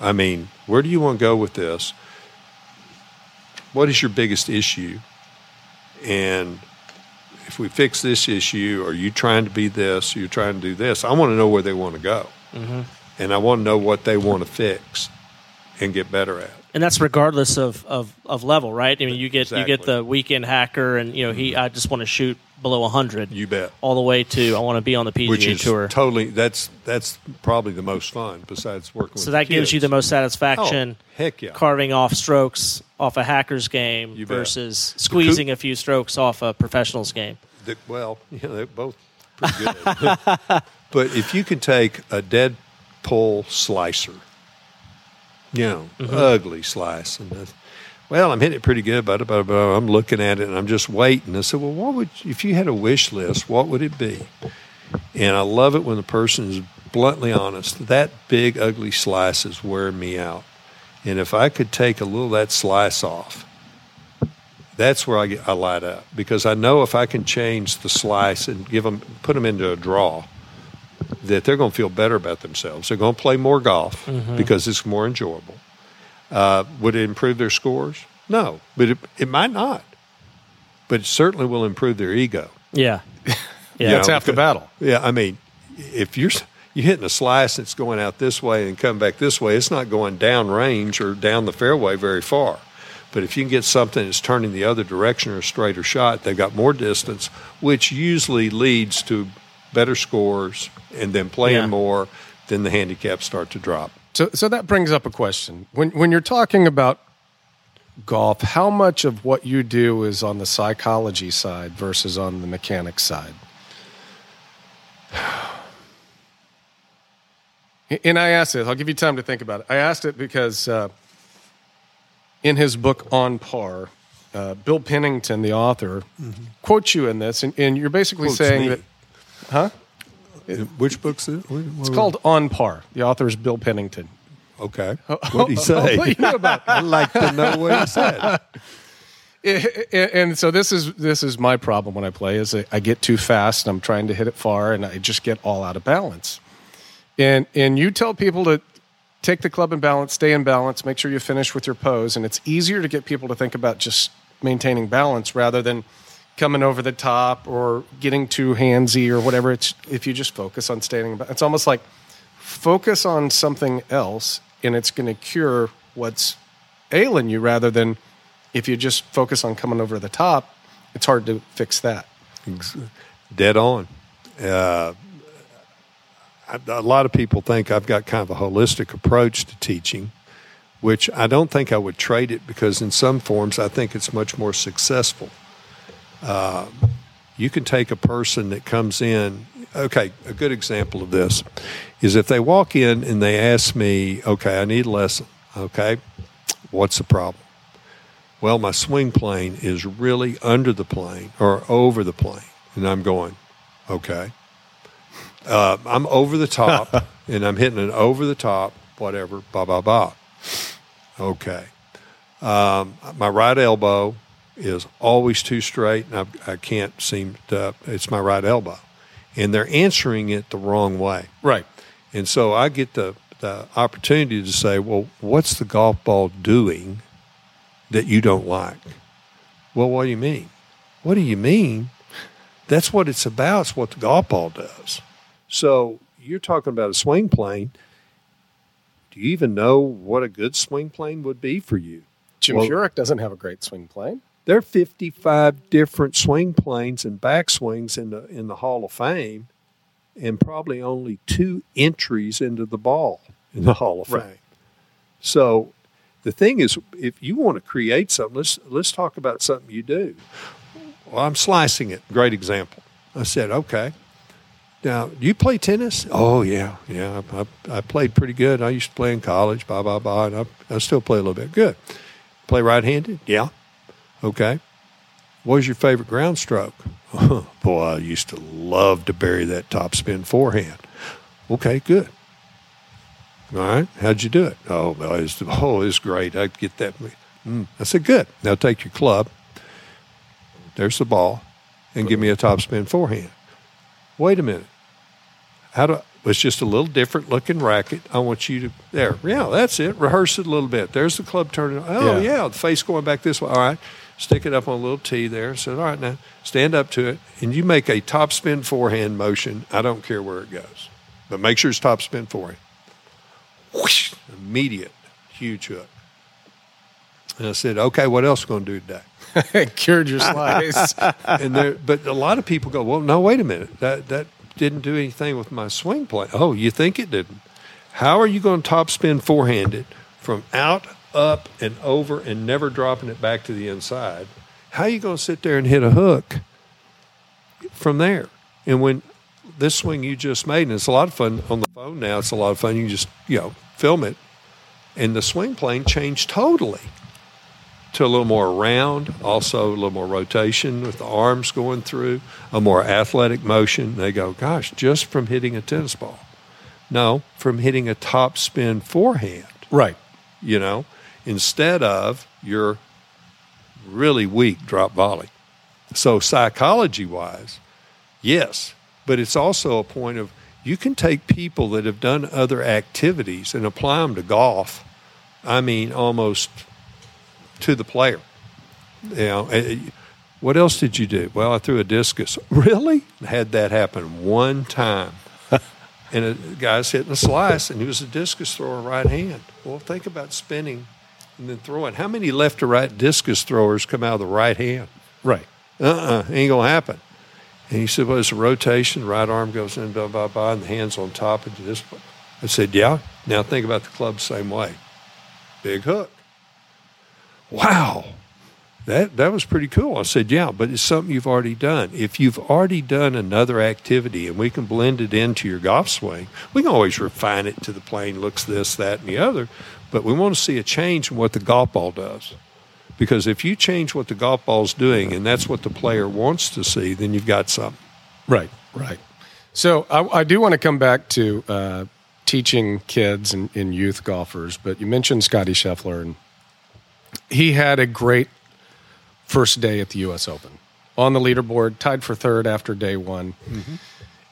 I mean, where do you want to go with this? What is your biggest issue? And if we fix this issue, are you trying to be this? You're you trying to do this? I want to know where they want to go, and I want to know what they want to fix and get better at. And that's regardless of, of, of level, right? I mean, you get you get the weekend hacker, and you know he. I just want to shoot below hundred. You bet. all the way to I want to be on the PGA Which is Tour. totally that's that's probably the most fun besides working. with so that gives you the most satisfaction. Oh, heck yeah. Carving off strokes off a hacker's game You bet. versus squeezing a few strokes off a professional's game. The- well, *laughs* you know, they're both pretty good. *laughs* but if you can take a dead pull slicer, you know, Mm-hmm. ugly slice, and the, well, I'm hitting it pretty good, but, but, but I'm looking at it and I'm just waiting. I said, well, what would if you had a wish list? What would it be? And I love it when the person is bluntly honest. That big ugly slice is wearing me out, and if I could take a little of that slice off, that's where I, get, I light up because I know if I can change the slice and give them, put them into a draw, that they're going to feel better about themselves. They're going to play more golf because it's more enjoyable. Uh, would it improve their scores? No, but it, it might not. But it certainly will improve their ego. Yeah, *laughs* yeah. Yeah. That's half the battle. Yeah, I mean, if you're you're hitting a slice that's going out this way and coming back this way, it's not going down range or down the fairway very far. But if you can get something that's turning the other direction or a straighter shot, they've got more distance, which usually leads to better scores and then playing Yeah. more, then the handicaps start to drop. So, so that brings up a question. When when you're talking about golf, how much of what you do is on the psychology side versus on the mechanics side? *sighs* And I asked this. I'll give you time to think about it. I asked it because uh, in his book On Par, uh, Bill Pennington, the author, quotes you in this, and, and you're basically Quotes saying me. that, huh? Uh, which book's it? It's called On Par. The author is Bill Pennington. Okay. *laughs* What did he say? What do you know about *laughs* I'd like to know what he said. *laughs* and and so this is this is my problem when I play is I I get too fast and I'm trying to hit it far and I just get all out of balance. And and you tell people to take the club in balance, stay in balance, make sure you finish with your pose, and it's easier to get people to think about just maintaining balance rather than coming over the top or getting too handsy or whatever. It's if you just focus on staying. in It's almost like focus on something else, and it's going to cure what's ailing you rather than if you just focus on coming over the top. It's hard to fix that. Dead on. Uh, a lot of people think I've got kind of a holistic approach to teaching, which I don't think I would trade it because in some forms I think it's much more successful. Uh, you can take a person that comes in. Okay, a good example of this is if they walk in and they ask me, "Okay, I need a lesson." Okay, what's the problem? Well, my swing plane is really under the plane or over the plane, and I'm going, okay. Uh, I'm over the top, *laughs* and I'm hitting an over the top, whatever, blah blah blah. Okay. Um, my right elbow is always too straight, and I, I can't seem to. It's my right elbow, and they're answering it the wrong way. Right. And so I get the, the opportunity to say, well, what's the golf ball doing that you don't like? Well, what do you mean? What do you mean? That's what it's about. It's what the golf ball does. So you're talking about a swing plane. Do you even know what a good swing plane would be for you? Jim Well- Furyk doesn't have a great swing plane. There are 55 different swing planes and backswings in the in the Hall of Fame, and probably only two entries into the ball in the Hall of Right. Fame. So, the thing is, if you want to create something, let's let's talk about something you do. Well, I'm slicing it. Great example. I said, okay. Now, do you play tennis? Oh yeah, yeah. I, I, I played pretty good. I used to play in college. Blah blah blah. And I, I still play a little bit. Good. Play right-handed? Yeah. Okay. What was your favorite ground stroke? *laughs* Boy, I used to love to bury that topspin forehand. Okay, good. All right. How'd you do it? Oh, well, it's oh, it's great. I get that. Mm. I said, good. Now take your club. There's the ball, and give me a topspin forehand. Wait a minute. How do? It's just a little different looking racket. I want you to there. Yeah, that's it. Rehearse it a little bit. There's the club turning. Oh Yeah. yeah, the face going back this way. All right. Stick it up on a little tee there. Said, all right, now stand up to it, and you make a topspin forehand motion. I don't care where it goes, but make sure it's topspin forehand. Whoosh, immediate, huge hook. And I said, okay, what else are we going to do today? *laughs* Cured your slice. *laughs* and there, but a lot of people go, well, no, wait a minute, that that didn't do anything with my swing play. Oh, you think it didn't? How are you going to top topspin forehanded from out, up, and over, and never dropping it back to the inside? How are you going to sit there and hit a hook from there? And when this swing you just made, and it's a lot of fun on the phone now. It's a lot of fun. You just you know film it, and the swing plane changed totally to a little more round, also a little more rotation with the arms going through, a more athletic motion. They go, gosh, just from hitting a tennis ball. No, from hitting a top spin forehand, right. you know, instead of your really weak drop volley. So, psychology wise, yes, but it's also a point of you can take people that have done other activities and apply them to golf. I mean, almost to the player. You know, eh, what else did you do? Well, I threw a discus. *laughs* Really? Had that happen one time. *laughs* and a guy's hitting a slice, and he was a discus thrower right hand. Well, think about spinning and then throwing. How many left to right discus throwers come out of the right hand? Right. Uh-uh, ain't gonna happen. And he said, "Well, it's a rotation. Right arm goes in, blah blah blah, and the hands on top of this." I said, "Yeah." Now think about the club same way. Big hook. Wow, that that was pretty cool. I said, "Yeah, but it's something you've already done. If you've already done another activity, and we can blend it into your golf swing, we can always refine it to the plane looks this, that, and the other. But we want to see a change in what the golf ball does." Because if you change what the golf ball's doing and that's what the player wants to see, then you've got something. Right, right. So I, I do want to come back to uh, teaching kids and, and youth golfers, but you mentioned Scottie Scheffler, and he had a great first day at the U.S. Open on the leaderboard, tied for third after day one.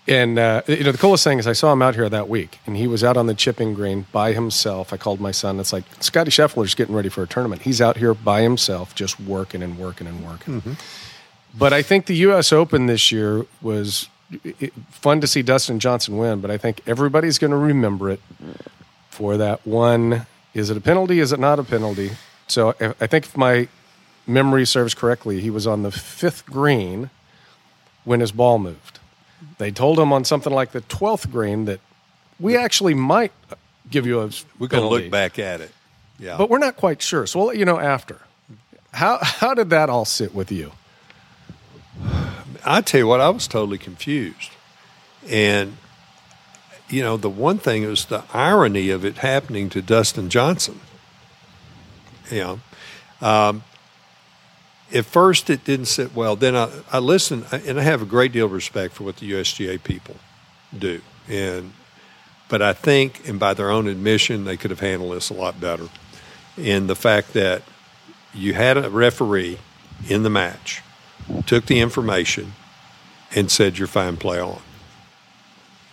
And uh, you know, the coolest thing is I saw him out here that week, and he was out on the chipping green by himself. I called my son. It's like Scottie Scheffler's getting ready for a tournament. He's out here by himself, just working and working and working. But I think the U.S. Open this year was fun to see Dustin Johnson win. But I think everybody's going to remember it for that one. Is it a penalty? Is it not a penalty? So I I think if my memory serves correctly, he was on the fifth green when his ball moved. They told him on something like the 12th green that we actually might give you a We're going to look back at it. Yeah. but we're not quite sure. So we'll let you know after. How how did that all sit with you? I tell you what, I was totally confused. And, you know, the one thing was the irony of it happening to Dustin Johnson. You know, um, at first it didn't sit well. Then I, I listened, and I have a great deal of respect for what the USGA people do. And, but I think, and by their own admission, they could have handled this a lot better. In the fact that you had a referee in the match, took the information, and said you're fine, play on.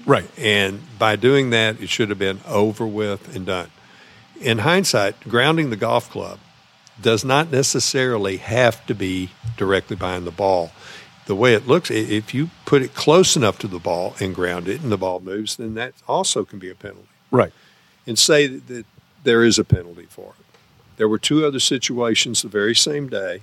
Right. And by doing that, it should have been over with and done. In hindsight, grounding the golf club does not necessarily have to be directly behind the ball. The way it looks, if you put it close enough to the ball and ground it and the ball moves, then that also can be a penalty. Right. And say that, that there is a penalty for it. There were two other situations the very same day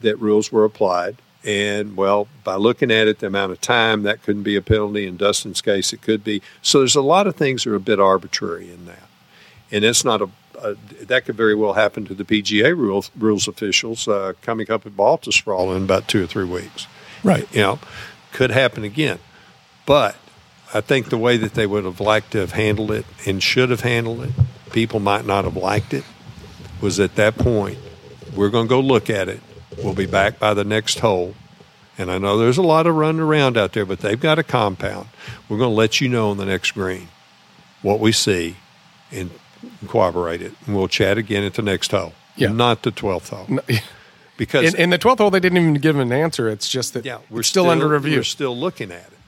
that rules were applied. And well, by looking at it, the amount of time, that couldn't be a penalty. In Dustin's case, it could be. So there's a lot of things that are a bit arbitrary in that. And it's not a, a that could very well happen to the PGA rules, rules officials uh, coming up at Baltusrol in about two or three weeks. Right. You know, could happen again. But I think the way that they would have liked to have handled it and should have handled it, people might not have liked it, was at that point, we're going to go look at it. We'll be back by the next hole. And I know there's a lot of running around out there, but they've got a compound. We're going to let you know on the next green what we see and corroborate it. And we'll chat again at the next hole. Yeah. Not the 12th hole. No, Because In, in the 12th hole, they didn't even give an answer. It's just that yeah, we're still, under review. We're still looking at it,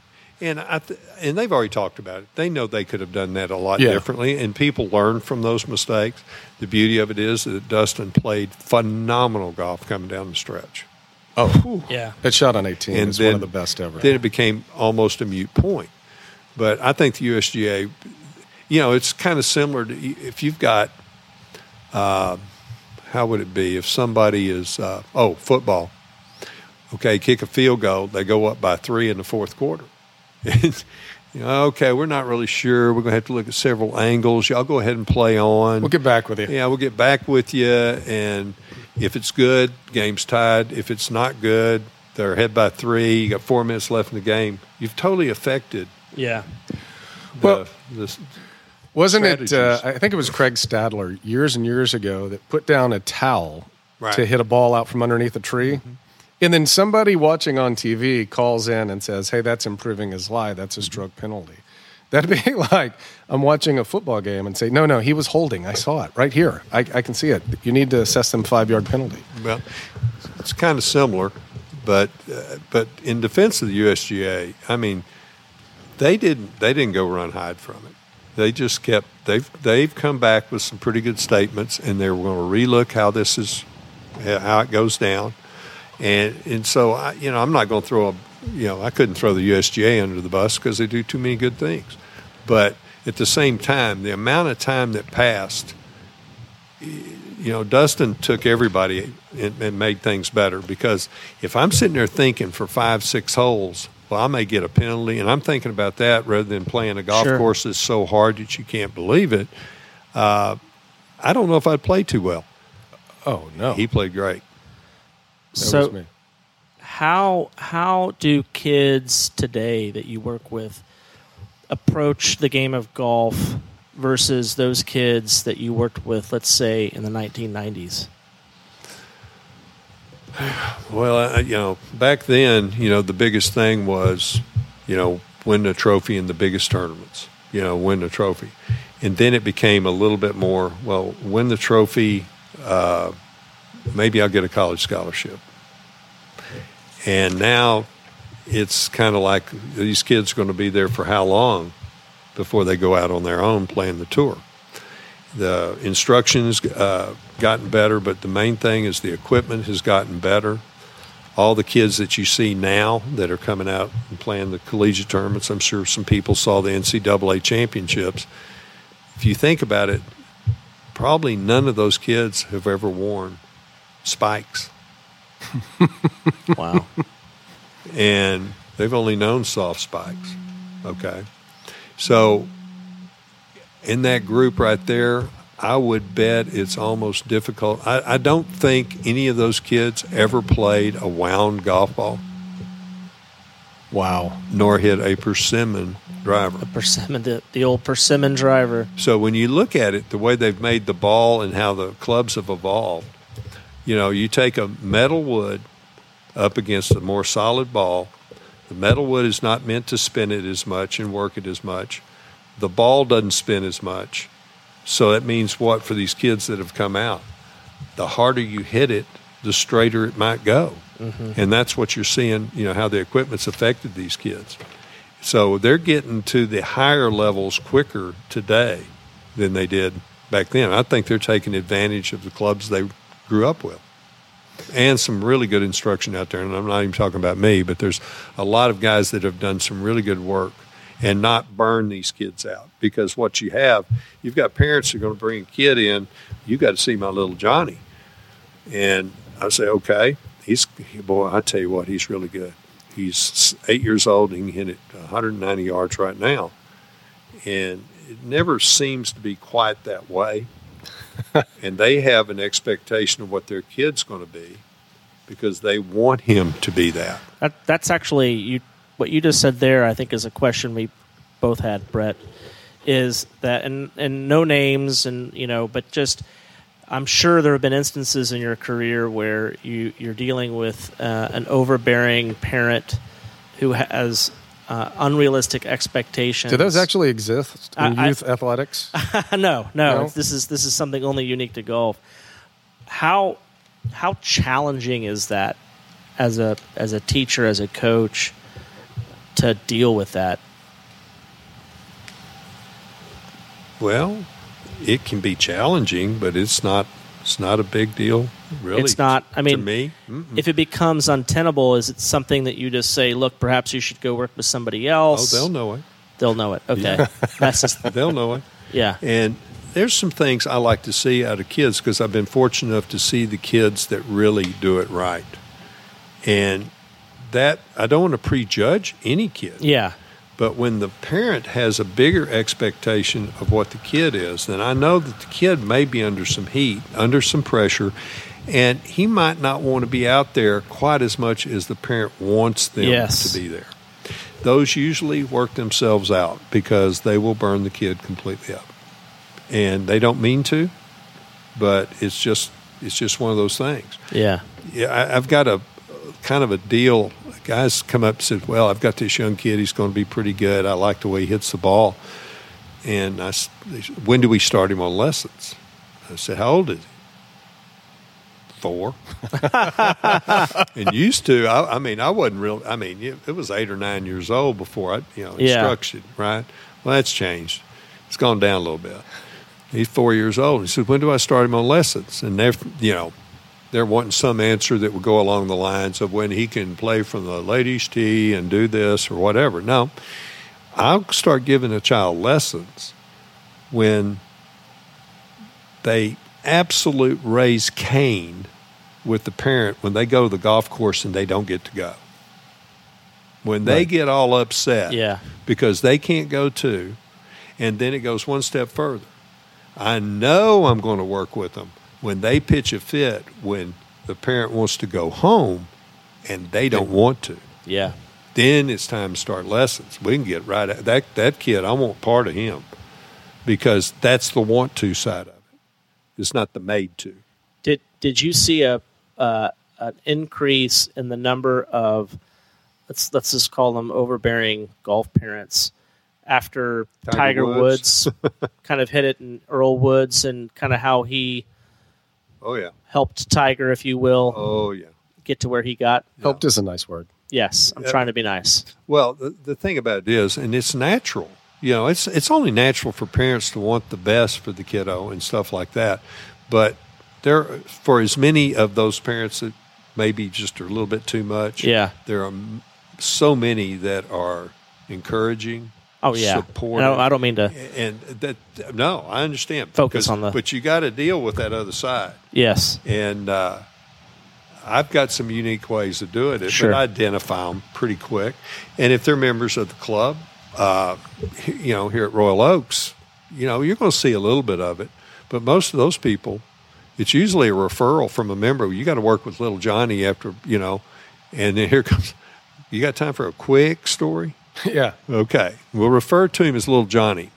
and I th- and they've already talked about it. They know they could have done that a lot Yeah. differently, and people learn from those mistakes. The beauty of it is that Dustin played phenomenal golf coming down the stretch, oh, Yeah. that shot on 18 and is then one of the best ever. Then it became almost a mute point. But I think the USGA, you know, it's kind of similar to if you've got. Uh, how would it be if somebody is uh, oh football. Okay kick a field goal they go up by three in the fourth quarter. *laughs* You know, okay we're not really sure. We're going to have to look at several angles. Y'all go ahead and play on. We'll get back with you. yeah we'll get back with you and if it's good game's tied. If it's not good they're ahead by three. You got four minutes left in the game. You've totally affected Yeah. the, Well- the Wasn't it? Uh. I think it was Craig Stadler years and years ago that put down a towel Right. to hit a ball out from underneath a tree. And then somebody watching on TV calls in and says, Hey, that's improving his lie. That's a stroke penalty. That'd be *laughs* like I'm watching a football game and say, No, no, he was holding. I saw it right here. I, I can see it. You need to assess them five yard penalty. Well, it's kind of similar, but uh, but in defense of the USGA, I mean, they didn't they didn't go run hide from it. They just kept they've they've come back with some pretty good statements, and they're going to relook how this is how it goes down, and and so I, you know I'm not going to throw a you know I couldn't throw the USGA under the bus because they do too many good things, but at the same time, the amount of time that passed you know, Dustin took everybody and, and made things better because if I'm sitting there thinking for five, six holes, well, I may get a penalty, and I'm thinking about that rather than playing a golf Sure. course that's so hard that you can't believe it. Uh, I don't know if I'd play too well. Oh, no. He played great. That so was me. how how do kids today that you work with approach the game of golf versus those kids that you worked with let's say in the 1990s Well, uh, you know, back then, you know, the biggest thing was, you know, win the trophy in the biggest tournaments. You know, win the trophy, and then it became a little bit more. Well, win the trophy. Uh, maybe I'll get a college scholarship. And now, it's kind of like these kids are going to be there for how long before they go out on their own playing the tour. The instructions uh, gotten better, but the main thing is the equipment has gotten better. All the kids that you see now that are coming out and playing the collegiate tournaments, I'm sure some people saw the NCAA championships. If you think about it, probably none of those kids have ever worn spikes. *laughs* Wow. and they've only known soft spikes. Okay. So, in that group right there, I would bet it's almost difficult. I, I don't think any of those kids ever played a wound golf ball, Wow. nor hit a persimmon driver. A persimmon, the, the old persimmon driver. So when you look at it, the way they've made the ball and how the clubs have evolved, you know, you take a metal wood up against a more solid ball. The metal wood is not meant to spin it as much and work it as much. The ball doesn't spin as much. So that means what for these kids that have come out? The harder you hit it, the straighter it might go. Mm-hmm. And that's what you're seeing, you know, how the equipment's affected these kids. So they're getting to the higher levels quicker today than they did back then. I think they're taking advantage of the clubs they grew up with. And some really good instruction out there. And I'm not even talking about me, but there's a lot of guys that have done some really good work and not burn these kids out. Because what you have, you've got parents who are going to bring a kid in, you got to see my little Johnny. And I say, okay, he's, boy, I tell you what, he's really good. He's eight years old and he can hit it 190 yards right now. And it never seems to be quite that way. *laughs* and they have an expectation of what their kid's going to be because they want him to be that. That, that's actually you. What you just said there, I think, is a question we both had, Brett. Is that and and no names and you know, but just I'm sure there have been instances in your career where you you're dealing with uh, an overbearing parent who has uh, unrealistic expectations. Do those actually exist in I- I- youth athletics? *laughs* no, no, No? This is this is something only unique to golf. How how challenging is that as a as a teacher, as a coach, to deal with that? Well, it can be challenging, but it's not. It's not a big deal, really. It's not- I to mean, me. Mm-mm. If it becomes untenable, is it something that you just say, "Look, perhaps you should go work with somebody oh, else"? they'll know it. They'll know it. Okay, *laughs* that's just *laughs* They'll know it. yeah. And there's some things I like to see out of kids because I've been fortunate enough to see the kids that really do it right. And that I don't want to prejudge any kid. Yeah, But when the parent has a bigger expectation of what the kid is, then I know that the kid may be under some heat, under some pressure, and he might not want to be out there quite as much as the parent wants them Yes. to be there. Those usually work themselves out because they will burn the kid completely up. And they don't mean to, but it's just it's just one of those things yeah, yeah, I, I've got a kind of a deal. Guys come up and said, "Well, I've got this young kid. He's going to be pretty good. I like the way he hits the ball." And I, they said, "When do we start him on lessons?" I said, "How old is he?" Four. *laughs* and used to, I, I mean, I wasn't real. I mean, it, it was eight or nine years old before I, you know, Yeah. instruction. Right. Well, that's changed. It's gone down a little bit. He's four years old. He said, "When do I start him on lessons?" And they're, you know, they're wanting some answer that would go along the lines of when he can play from the ladies' tee and do this or whatever. No, I'll start giving a child lessons when they absolute raise Cain with the parent when they go to the golf course and they don't get to go. When they Right. get all upset yeah, because they can't go too, and then it goes one step further. I know I'm going to work with them when they pitch a fit when the parent wants to go home and they don't want to. yeah. Then it's time to start lessons. We can get right at that. That kid, I want part of him because that's the want to side of it. It's not the made to. Did did you see a uh, an increase in the number of let's let's just call them overbearing golf parents after Tiger Tiger, Woods. Woods, *laughs* kind of hit it and Earl Woods and kind of how he Oh yeah. helped Tiger, if you will, Oh yeah. get to where he got. Helped is a nice word. Yes, I'm trying to be nice. Well, the, the thing about it is, and it's natural. You know, it's it's only natural for parents to want the best for the kiddo and stuff like that. But there, for as many of those parents that maybe just are a little bit too much, Yeah. there are so many that are encouraging. Oh yeah. And supportive. I don't, I don't mean to. and that no, I understand. Focus because- on the- but you got to deal with that other side. Yes. and uh, I've got some unique ways of doing it, Sure. but I identify them pretty quick. And if they're members of the club, uh, you know, here at Royal Oaks, you know, you're going to see a little bit of it, but most of those people, it's usually a referral from a member. You got to work with little Johnny after, you know, and then here comes. You got time for a quick story? *laughs* yeah. Okay. We'll refer to him as Little Johnny.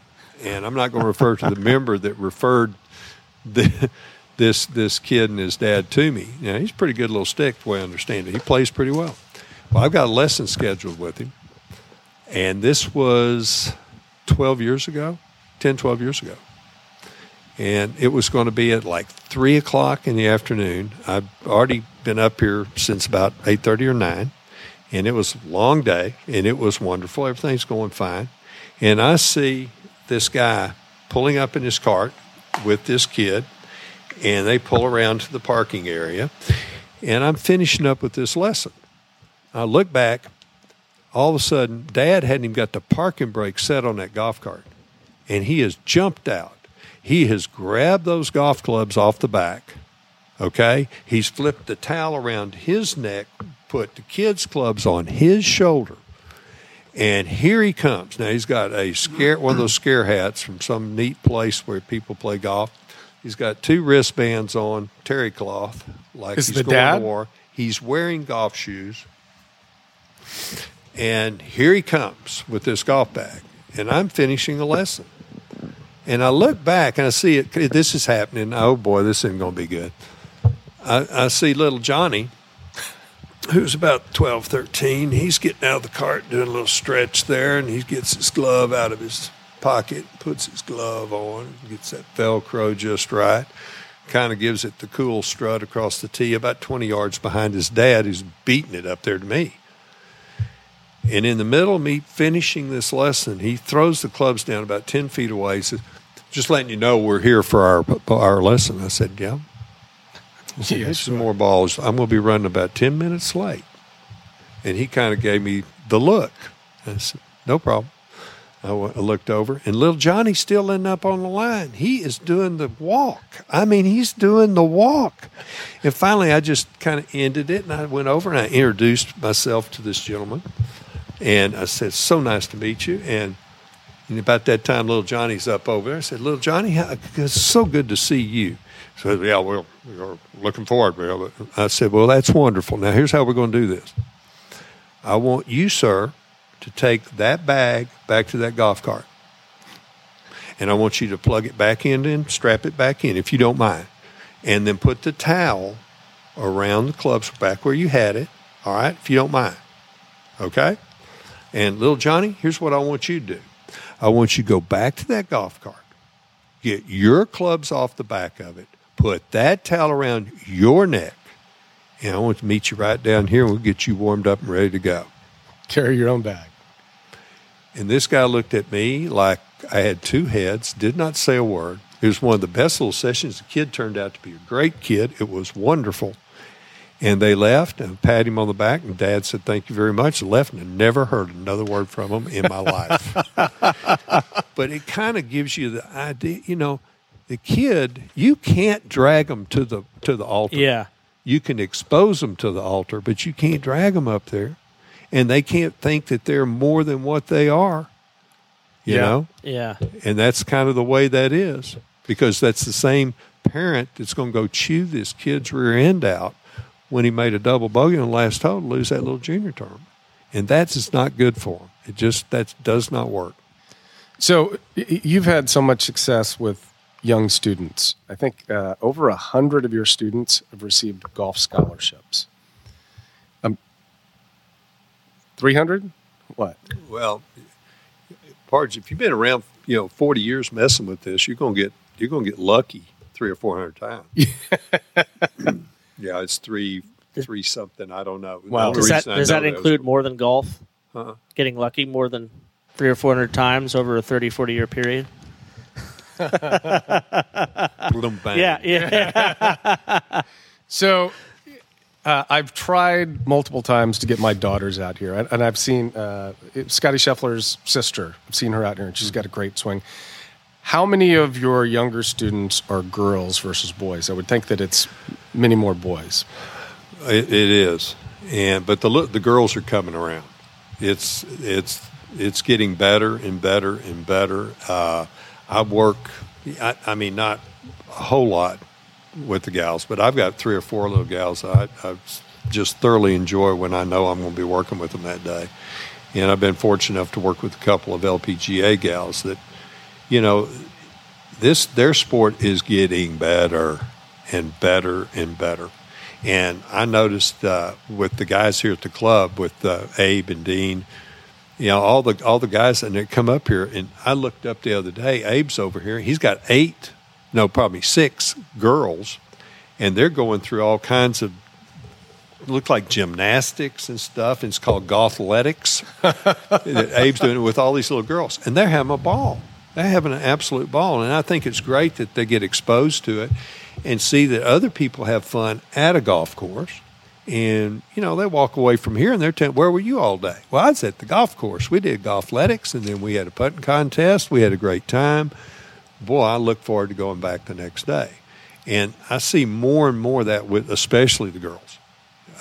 And I'm not going to refer to the *laughs* member that referred the, this this kid and his dad to me. Now, he's a pretty good little stick, the way I understand it. He plays pretty well. Well, I've got a lesson scheduled with him. And this was 12 years ago, 10, 12 years ago. And it was going to be at like 3 o'clock in the afternoon. I've already been up here since about 8.30 or 9 and it was a long day and it was wonderful. Everything's going fine. And i see this guy pulling up in his cart with this kid and they pull around to the parking area and i'm finishing up with this lesson. I look back. All of a sudden dad hadn't even got the parking brake set on that golf cart and he has jumped out. He has grabbed those golf clubs off the back Okay? He's flipped the towel around his neck, put the kids' clubs on his shoulder. And here he comes. Now he's got a scare one of those scare hats from some neat place where people play golf. He's got two wristbands on, terry cloth, like Is he's the going dad? to war. He's wearing golf shoes. And here he comes with this golf bag. And I'm finishing a lesson. And I look back and I see it. This is happening. Oh boy, this isn't going to be good. I, I see little Johnny, who's about 12, 13. He's getting out of the cart, doing a little stretch there, and he gets his glove out of his pocket, puts his glove on, gets that Velcro just right, kind of gives it the cool strut across the tee, about 20 yards behind his dad, who's beating it up there to me. And in the middle of me finishing this lesson, he throws the clubs down about 10 feet away. He says, Just letting you know we're here for our, our lesson. I said, Yeah. Said, *laughs* Yeah, "Here's some sure. more balls. I'm going to be running about 10 minutes late. And he kind of gave me the look. I said, No problem. I wa- I looked over, and little Johnny's still in up on the line. He is doing the walk. I mean, he's doing the walk. And finally, I just kind of ended it, and I went over and I introduced myself to this gentleman. And I said, So nice to meet you. And, and about that time, little Johnny's up over there. I said, Little Johnny, it's so good to see you. So, yeah, well, we're looking forward. Well, I said, Well, that's wonderful. Now, here's how we're going to do this. I want you, sir, to take that bag back to that golf cart. And I want you to plug it back in and strap it back in, if you don't mind. And then put the towel around the clubs back where you had it, all right, if you don't mind. Okay? And little Johnny, here's what I want you to do I want you to go back to that golf cart, get your clubs off the back of it, put that towel around your neck, and I want to meet you right down here and we'll get you warmed up and ready to go. Carry your own bag. And this guy looked at me like I had two heads, did not say a word. It was one of the best little sessions. The kid turned out to be a great kid. It was wonderful. And they left and pat him on the back, and Dad said, Thank you very much. Left, and never heard another word from him in my life. *laughs* but it kind of gives you the idea, you know, the kid, you can't drag them to the to the altar Yeah. you can expose them to the altar, but you can't drag them up there. And they can't think that they're more than what they are, you Yeah. know? Yeah. And that's kind of the way that is because that's the same parent that's going to go chew this kid's rear end out when he made a double bogey on the last hole to lose that little junior term. And that's just not good for him. It just, that does not work. So y- y- you've had so much success with young students. I think uh, over a hundred of your students have received golf scholarships. Um, three hundred? What? Well, Pards, if you've been around, you know, 40 years messing with this, you're going to get, you're going to get lucky three or 400 times. *laughs* yeah, it's three, three something. I don't know. The Wow. only Does that reason does that was- include more than golf? Uh-uh. Getting lucky more than three or four hundred times over a 30, 40 year period? Boom, bang. Yeah, yeah. So uh, I've tried multiple times to get my daughters out here, and, and I've seen uh, Scottie Scheffler's sister. I've seen her out here, and she's got a great swing. How many of your younger students are girls versus boys? I would think that it's many more boys. It, it is, and but the the girls are coming around. It's it's it's getting better and better and better. Uh, I work, I, I mean, not a whole lot with the gals, but I've got three or four little gals I, I just thoroughly enjoy when I know I'm going to be working with them that day. And I've been fortunate enough to work with a couple of LPGA gals that, you know, this their sport is getting better and better and better. And I noticed uh, with the guys here at the club, with uh, Abe and Dean, you know, all the all the guys and they come up here. And I looked up the other day. Abe's over here. He's got eight, no, probably six girls, and they're going through all kinds of look like gymnastics and stuff. And it's called golfletics. *laughs* that Abe's doing it with all these little girls, and they're having a ball. They're having an absolute ball, and I think it's great that they get exposed to it and see that other people have fun at a golf course. And you know, they walk away from here and they're telling, "Where were you all day?" Well, I was at the golf course. We did golfletics, and then we had a putting contest. We had a great time. Boy, I look forward to going back the next day. And I see more and more of that with, especially the girls.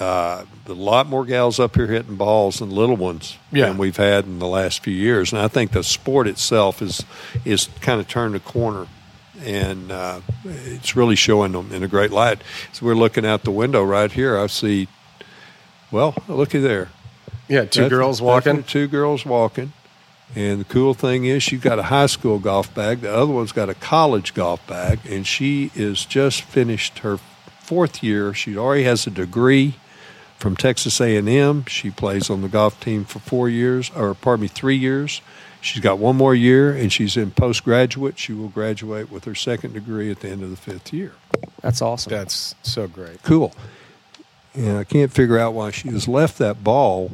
Uh, a lot more gals up here hitting balls than little ones Yeah. than we've had in the last few years. And I think the sport itself is is kind of turned a corner, and uh, it's really showing them in a great light. So we're looking out the window right here. I see, well, looky there. Yeah, two That's- girls walking. Two girls walking. And the cool thing is, she's got a high school golf bag. The other one's got a college golf bag, and she is just finished her fourth year. She already has a degree from Texas A&M. She plays on the golf team for four years, or pardon me, three years. She's got one more year, and she's in postgraduate. She will graduate with her second degree at the end of the fifth year. That's awesome. That's so great. Cool. And I can't figure out why she has left that ball.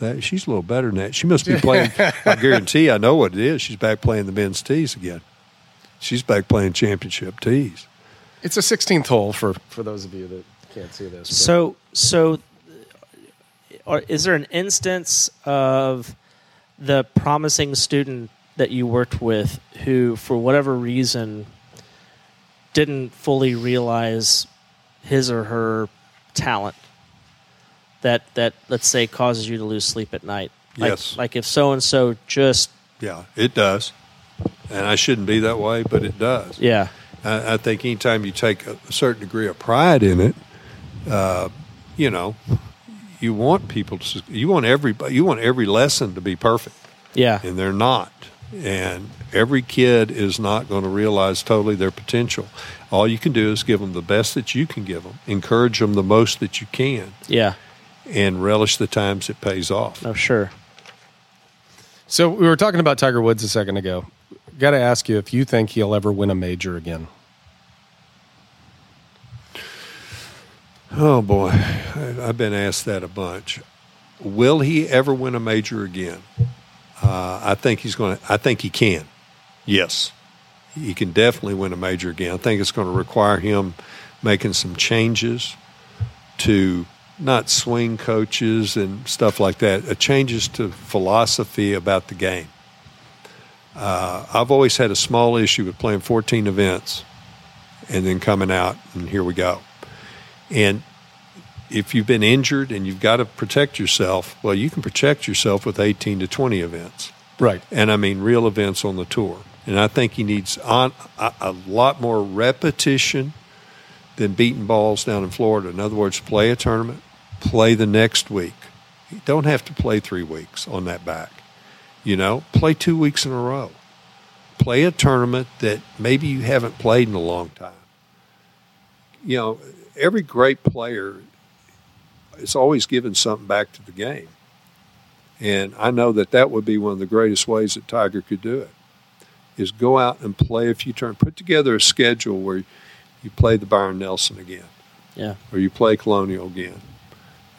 That she's a little better than that. She must be playing. *laughs* I guarantee I know what it is. She's back playing the men's tees again. She's back playing championship tees. It's a 16th hole for for those of you that can't see this. but- So, so, are, is there an instance of the promising student that you worked with who, for whatever reason, didn't fully realize his or her talent? That that let's say causes you to lose sleep at night. Like, Yes. Like if so and so just Yeah, it does. And I shouldn't be that way, but it does. yeah I, I think anytime you take a, a certain degree of pride in it, uh, you know, you want people to, su- you want everybody, you want every lesson to be perfect. yeah and they're not. And every kid is not going to realize totally their potential. All you can do is give them the best that you can give them, encourage them the most that you can, yeah and relish the times it pays off. Oh, sure So we were talking about Tiger Woods a second ago. Got to ask you if you think he'll ever win a major again. Oh boy, I've been asked that a bunch. Will he ever win a major again? Uh, I think he's going to. I think he can. Yes, he can definitely win a major again. I think it's going to require him making some changes to not swing coaches and stuff like that. Uh, changes to philosophy about the game. Uh, I've always had a small issue with playing 14 events and then coming out and here we go. And if you've been injured and you've got to protect yourself, well, you can protect yourself with 18 to 20 events. Right. And I mean real events on the tour. And I think he needs on a, a lot more repetition than beating balls down in Florida. In other words, play a tournament, play the next week. You don't have to play three weeks on that back. You know, play two weeks in a row. Play a tournament that maybe you haven't played in a long time. You know, every great player is always giving something back to the game. And I know that that would be one of the greatest ways that Tiger could do it is go out and play a few turns. Put together a schedule where you play the Byron Nelson again. Yeah. or you play Colonial again.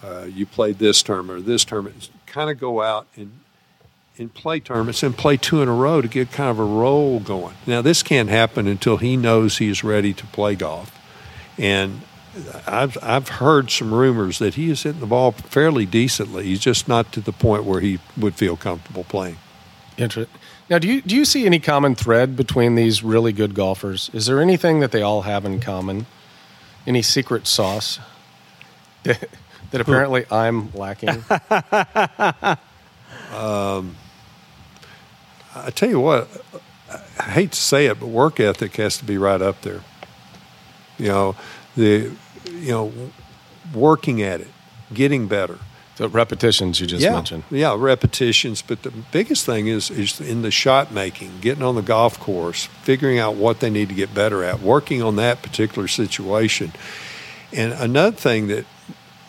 Uh, you play this tournament or this tournament. Kind of go out and and play tournaments and play two in a row to get kind of a roll going. Now this can't happen until he knows he's ready to play golf, and I've I've heard some rumors that he is hitting the ball fairly decently. He's just not to the point where he would feel comfortable playing. Interesting. Now, do you do you see any common thread between these really good golfers? Is there anything that they all have in common? Any secret sauce *laughs* that, that apparently I'm lacking? *laughs* Um, I tell you what, I hate to say it, but work ethic has to be right up there. You know, the you know, working at it, getting better. the repetitions you just yeah, mentioned. yeah, repetitions. But the biggest thing is is in the shot making, getting on the golf course, figuring out what they need to get better at, working on that particular situation. And another thing that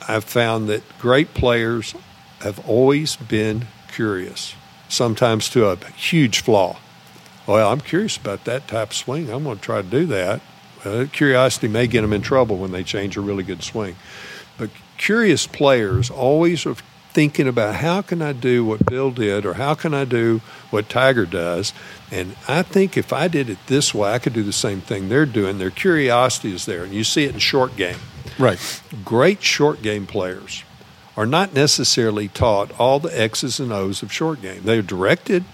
I've found that great players have always been curious, sometimes to a huge flaw. Well, I'm curious about that type of swing. I'm going to try to do that. Uh, curiosity may get them in trouble when they change a really good swing. But curious players always are thinking about how can I do what Bill did or how can I do what Tiger does. And I think if I did it this way, I could do the same thing they're doing. Their curiosity is there. And you see it in short game Right. great short game players are not necessarily taught all the X's and O's of short game. They're directed.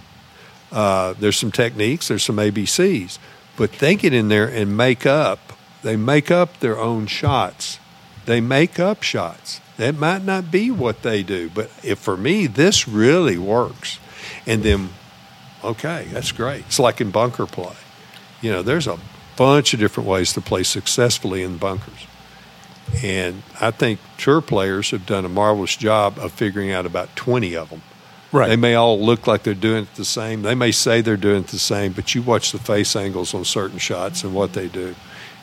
Uh, there's some techniques. There's some ABCs, but they get in there and make up. They make up their own shots. They make up shots. That might not be what they do, but if for me this really works, and then okay, that's great. It's like in bunker play. You know, there's a bunch of different ways to play successfully in bunkers. And I think tour players have done a marvelous job of figuring out about 20 of them. Right. They may all look like they're doing it the same. They may say they're doing it the same, but you watch the face angles on certain shots and what they do.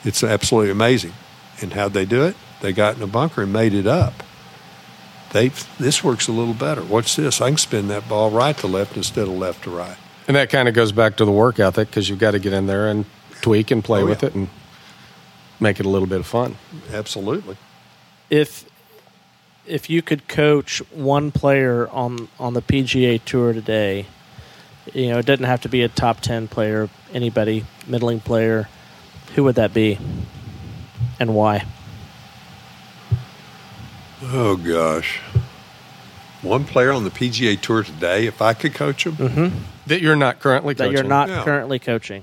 It's absolutely amazing. And how'd they do it? They got in a bunker and made it up. They this works a little better. Watch this. I can spin that ball right to left instead of left to right. And that kind of goes back to the work ethic because you've got to get in there and tweak and play Oh, with it and make it a little bit of fun. Absolutely. If if you could coach one player on on the PGA Tour today, you know, it doesn't have to be a top 10 player, anybody, middling player, who would that be? And why? Oh gosh. One player on the PGA Tour today, if I could coach him, mm-hmm. That you're not currently That coaching. you're not Yeah. currently coaching.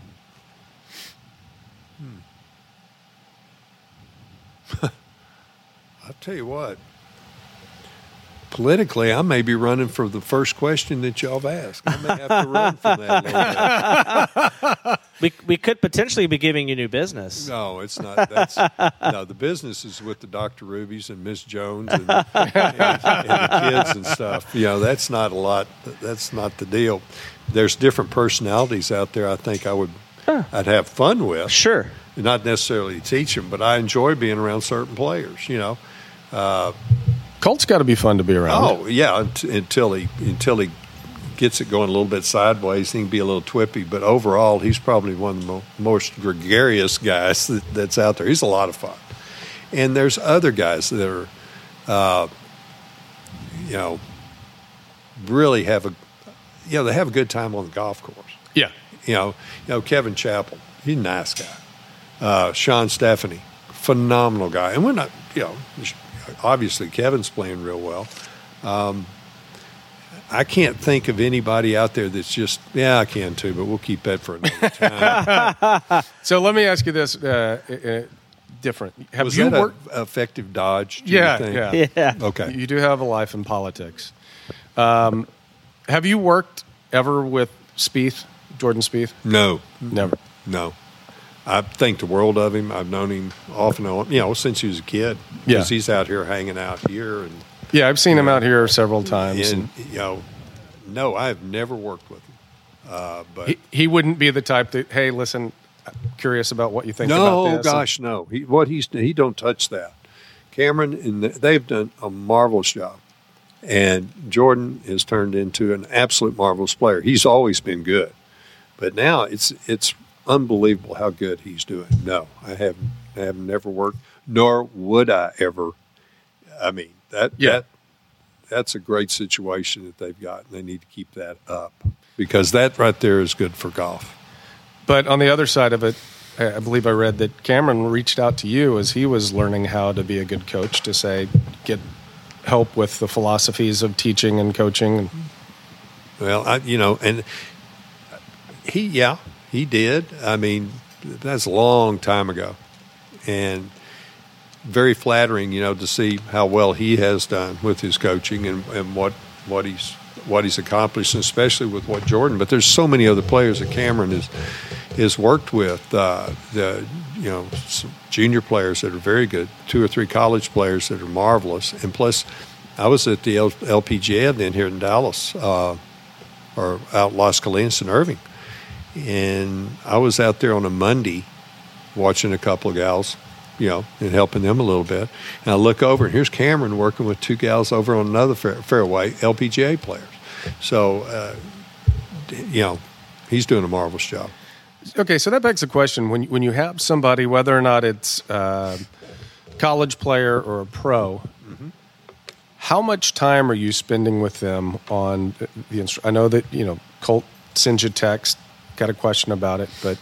Hmm. *laughs* I'll tell you what. Politically, I may be running for the first question that y'all have asked. I may have to run from that. *laughs* We, we could potentially be giving you new business. No, it's not. That's no. The business is with the Dr. Rubies and Miss Jones and, and, and the kids and stuff. You know, that's not a lot. That's not the deal. There's different personalities out there. I think I would, I'd have fun with. Sure. Not necessarily teach them, but I enjoy being around certain players. You know. Uh, Colt's got to be fun to be around. Oh yeah, until he until he gets it going a little bit sideways, he can be a little twippy. But overall, he's probably one of the mo- most gregarious guys that, that's out there. He's a lot of fun. And there's other guys that are, uh, you know, really have a, you know, they have a good time on the golf course. Yeah. You know, you know Kevin Chappell, he's a nice guy. Uh, Shawn Stefani, phenomenal guy. And we're not, you know, obviously Kevin's playing real well. Um, I can't think of anybody out there that's just, yeah, I can too, but we'll keep that for another *laughs* time. So let me ask you this uh, uh, different. Have Was you that worked? a effective dodge? do you Yeah, think? yeah. Yeah. Okay. You do have a life in politics. Um, have you worked ever with Spieth, Jordan Spieth? No, Never. no. I think the world of him. I've known him off and on, you know, since he was a kid. Yeah. Because he's out here hanging out here and Yeah, I've seen him out here several times. and you know, no, I've never worked with him. Uh, but he, he wouldn't be the type that, hey, listen, I'm curious about what you think no, about this. gosh, no. He, what he's he don't touch that. Cameron and the, they've done a marvelous job, and Jordan has turned into an absolute marvelous player. He's always been good, but now it's it's unbelievable how good he's doing. No, I have I have never worked. nor would I ever. I mean that Yeah. that that's a great situation that they've got, and they need to keep that up because that right there is good for golf. But on the other side of it, I I believe I read that Cameron reached out to you as he was learning how to be a good coach to say, get help with the philosophies of teaching and coaching. Well, I, you know, and he, yeah, he did. I mean, that's a long time ago, and very flattering, you know, to see how well he has done with his coaching and, and what what he's what he's accomplished, especially with what Jordan. But there's so many other players that Cameron has has worked with. Uh, the you know some junior players that are very good, two or three college players that are marvelous, and plus, I was at the LPGA then here in Dallas. Uh, or out Las Colinas and Irving. And I was out there on a Monday watching a couple of gals, you know, and helping them a little bit. And I look over, and here's Cameron working with two gals over on another fairway, LPGA players. So, uh, you know, he's doing a marvelous job. Okay, so that begs the question: when when you have somebody, whether or not it's a college player or a pro, how much time are you spending with them on the? I know that you know Colt sends you text, got a question about it, but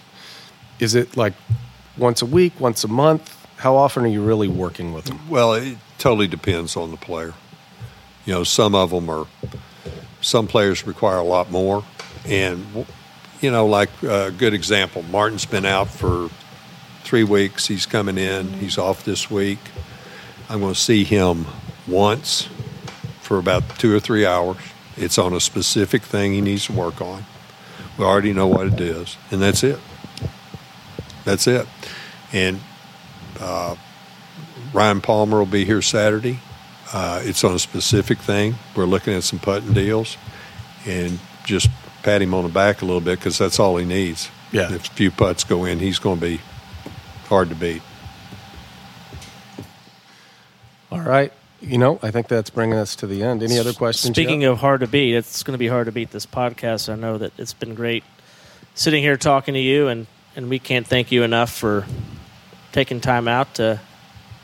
is it like once a week, once a month? How often are you really working with them? Well, it totally depends on the player. You know, some of them are, some players require a lot more. And, you know, like a good example, Martin's been out for three weeks. He's coming in, he's off this week. I'm going to see him once for about two or three hours. It's on a specific thing he needs to work on. We already know what it is, and that's it. That's it. And Ryan Palmer will be here Saturday. Uh, it's on a specific thing. We're looking at some putting deals, and just pat him on the back a little bit because that's all he needs. Yeah. If a few putts go in, he's going to be hard to beat. All right, you know, I think that's bringing us to the end. Any other questions? Speaking of hard to beat, it's going to be hard to beat this podcast. I know that it's been great sitting here talking to you, and, and we can't thank you enough for taking time out to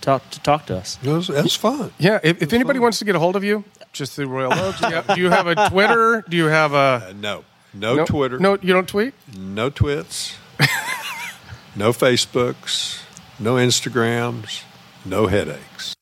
talk to talk to us. It was, that's fun. yeah, if, if anybody wants to get a hold of you, just through Royal Oaks, do you have, do you have a Twitter? Do you have a Uh, no, no, Twitter, No, you don't tweet. no twits, *laughs* no Facebooks, no Instagrams, no headaches.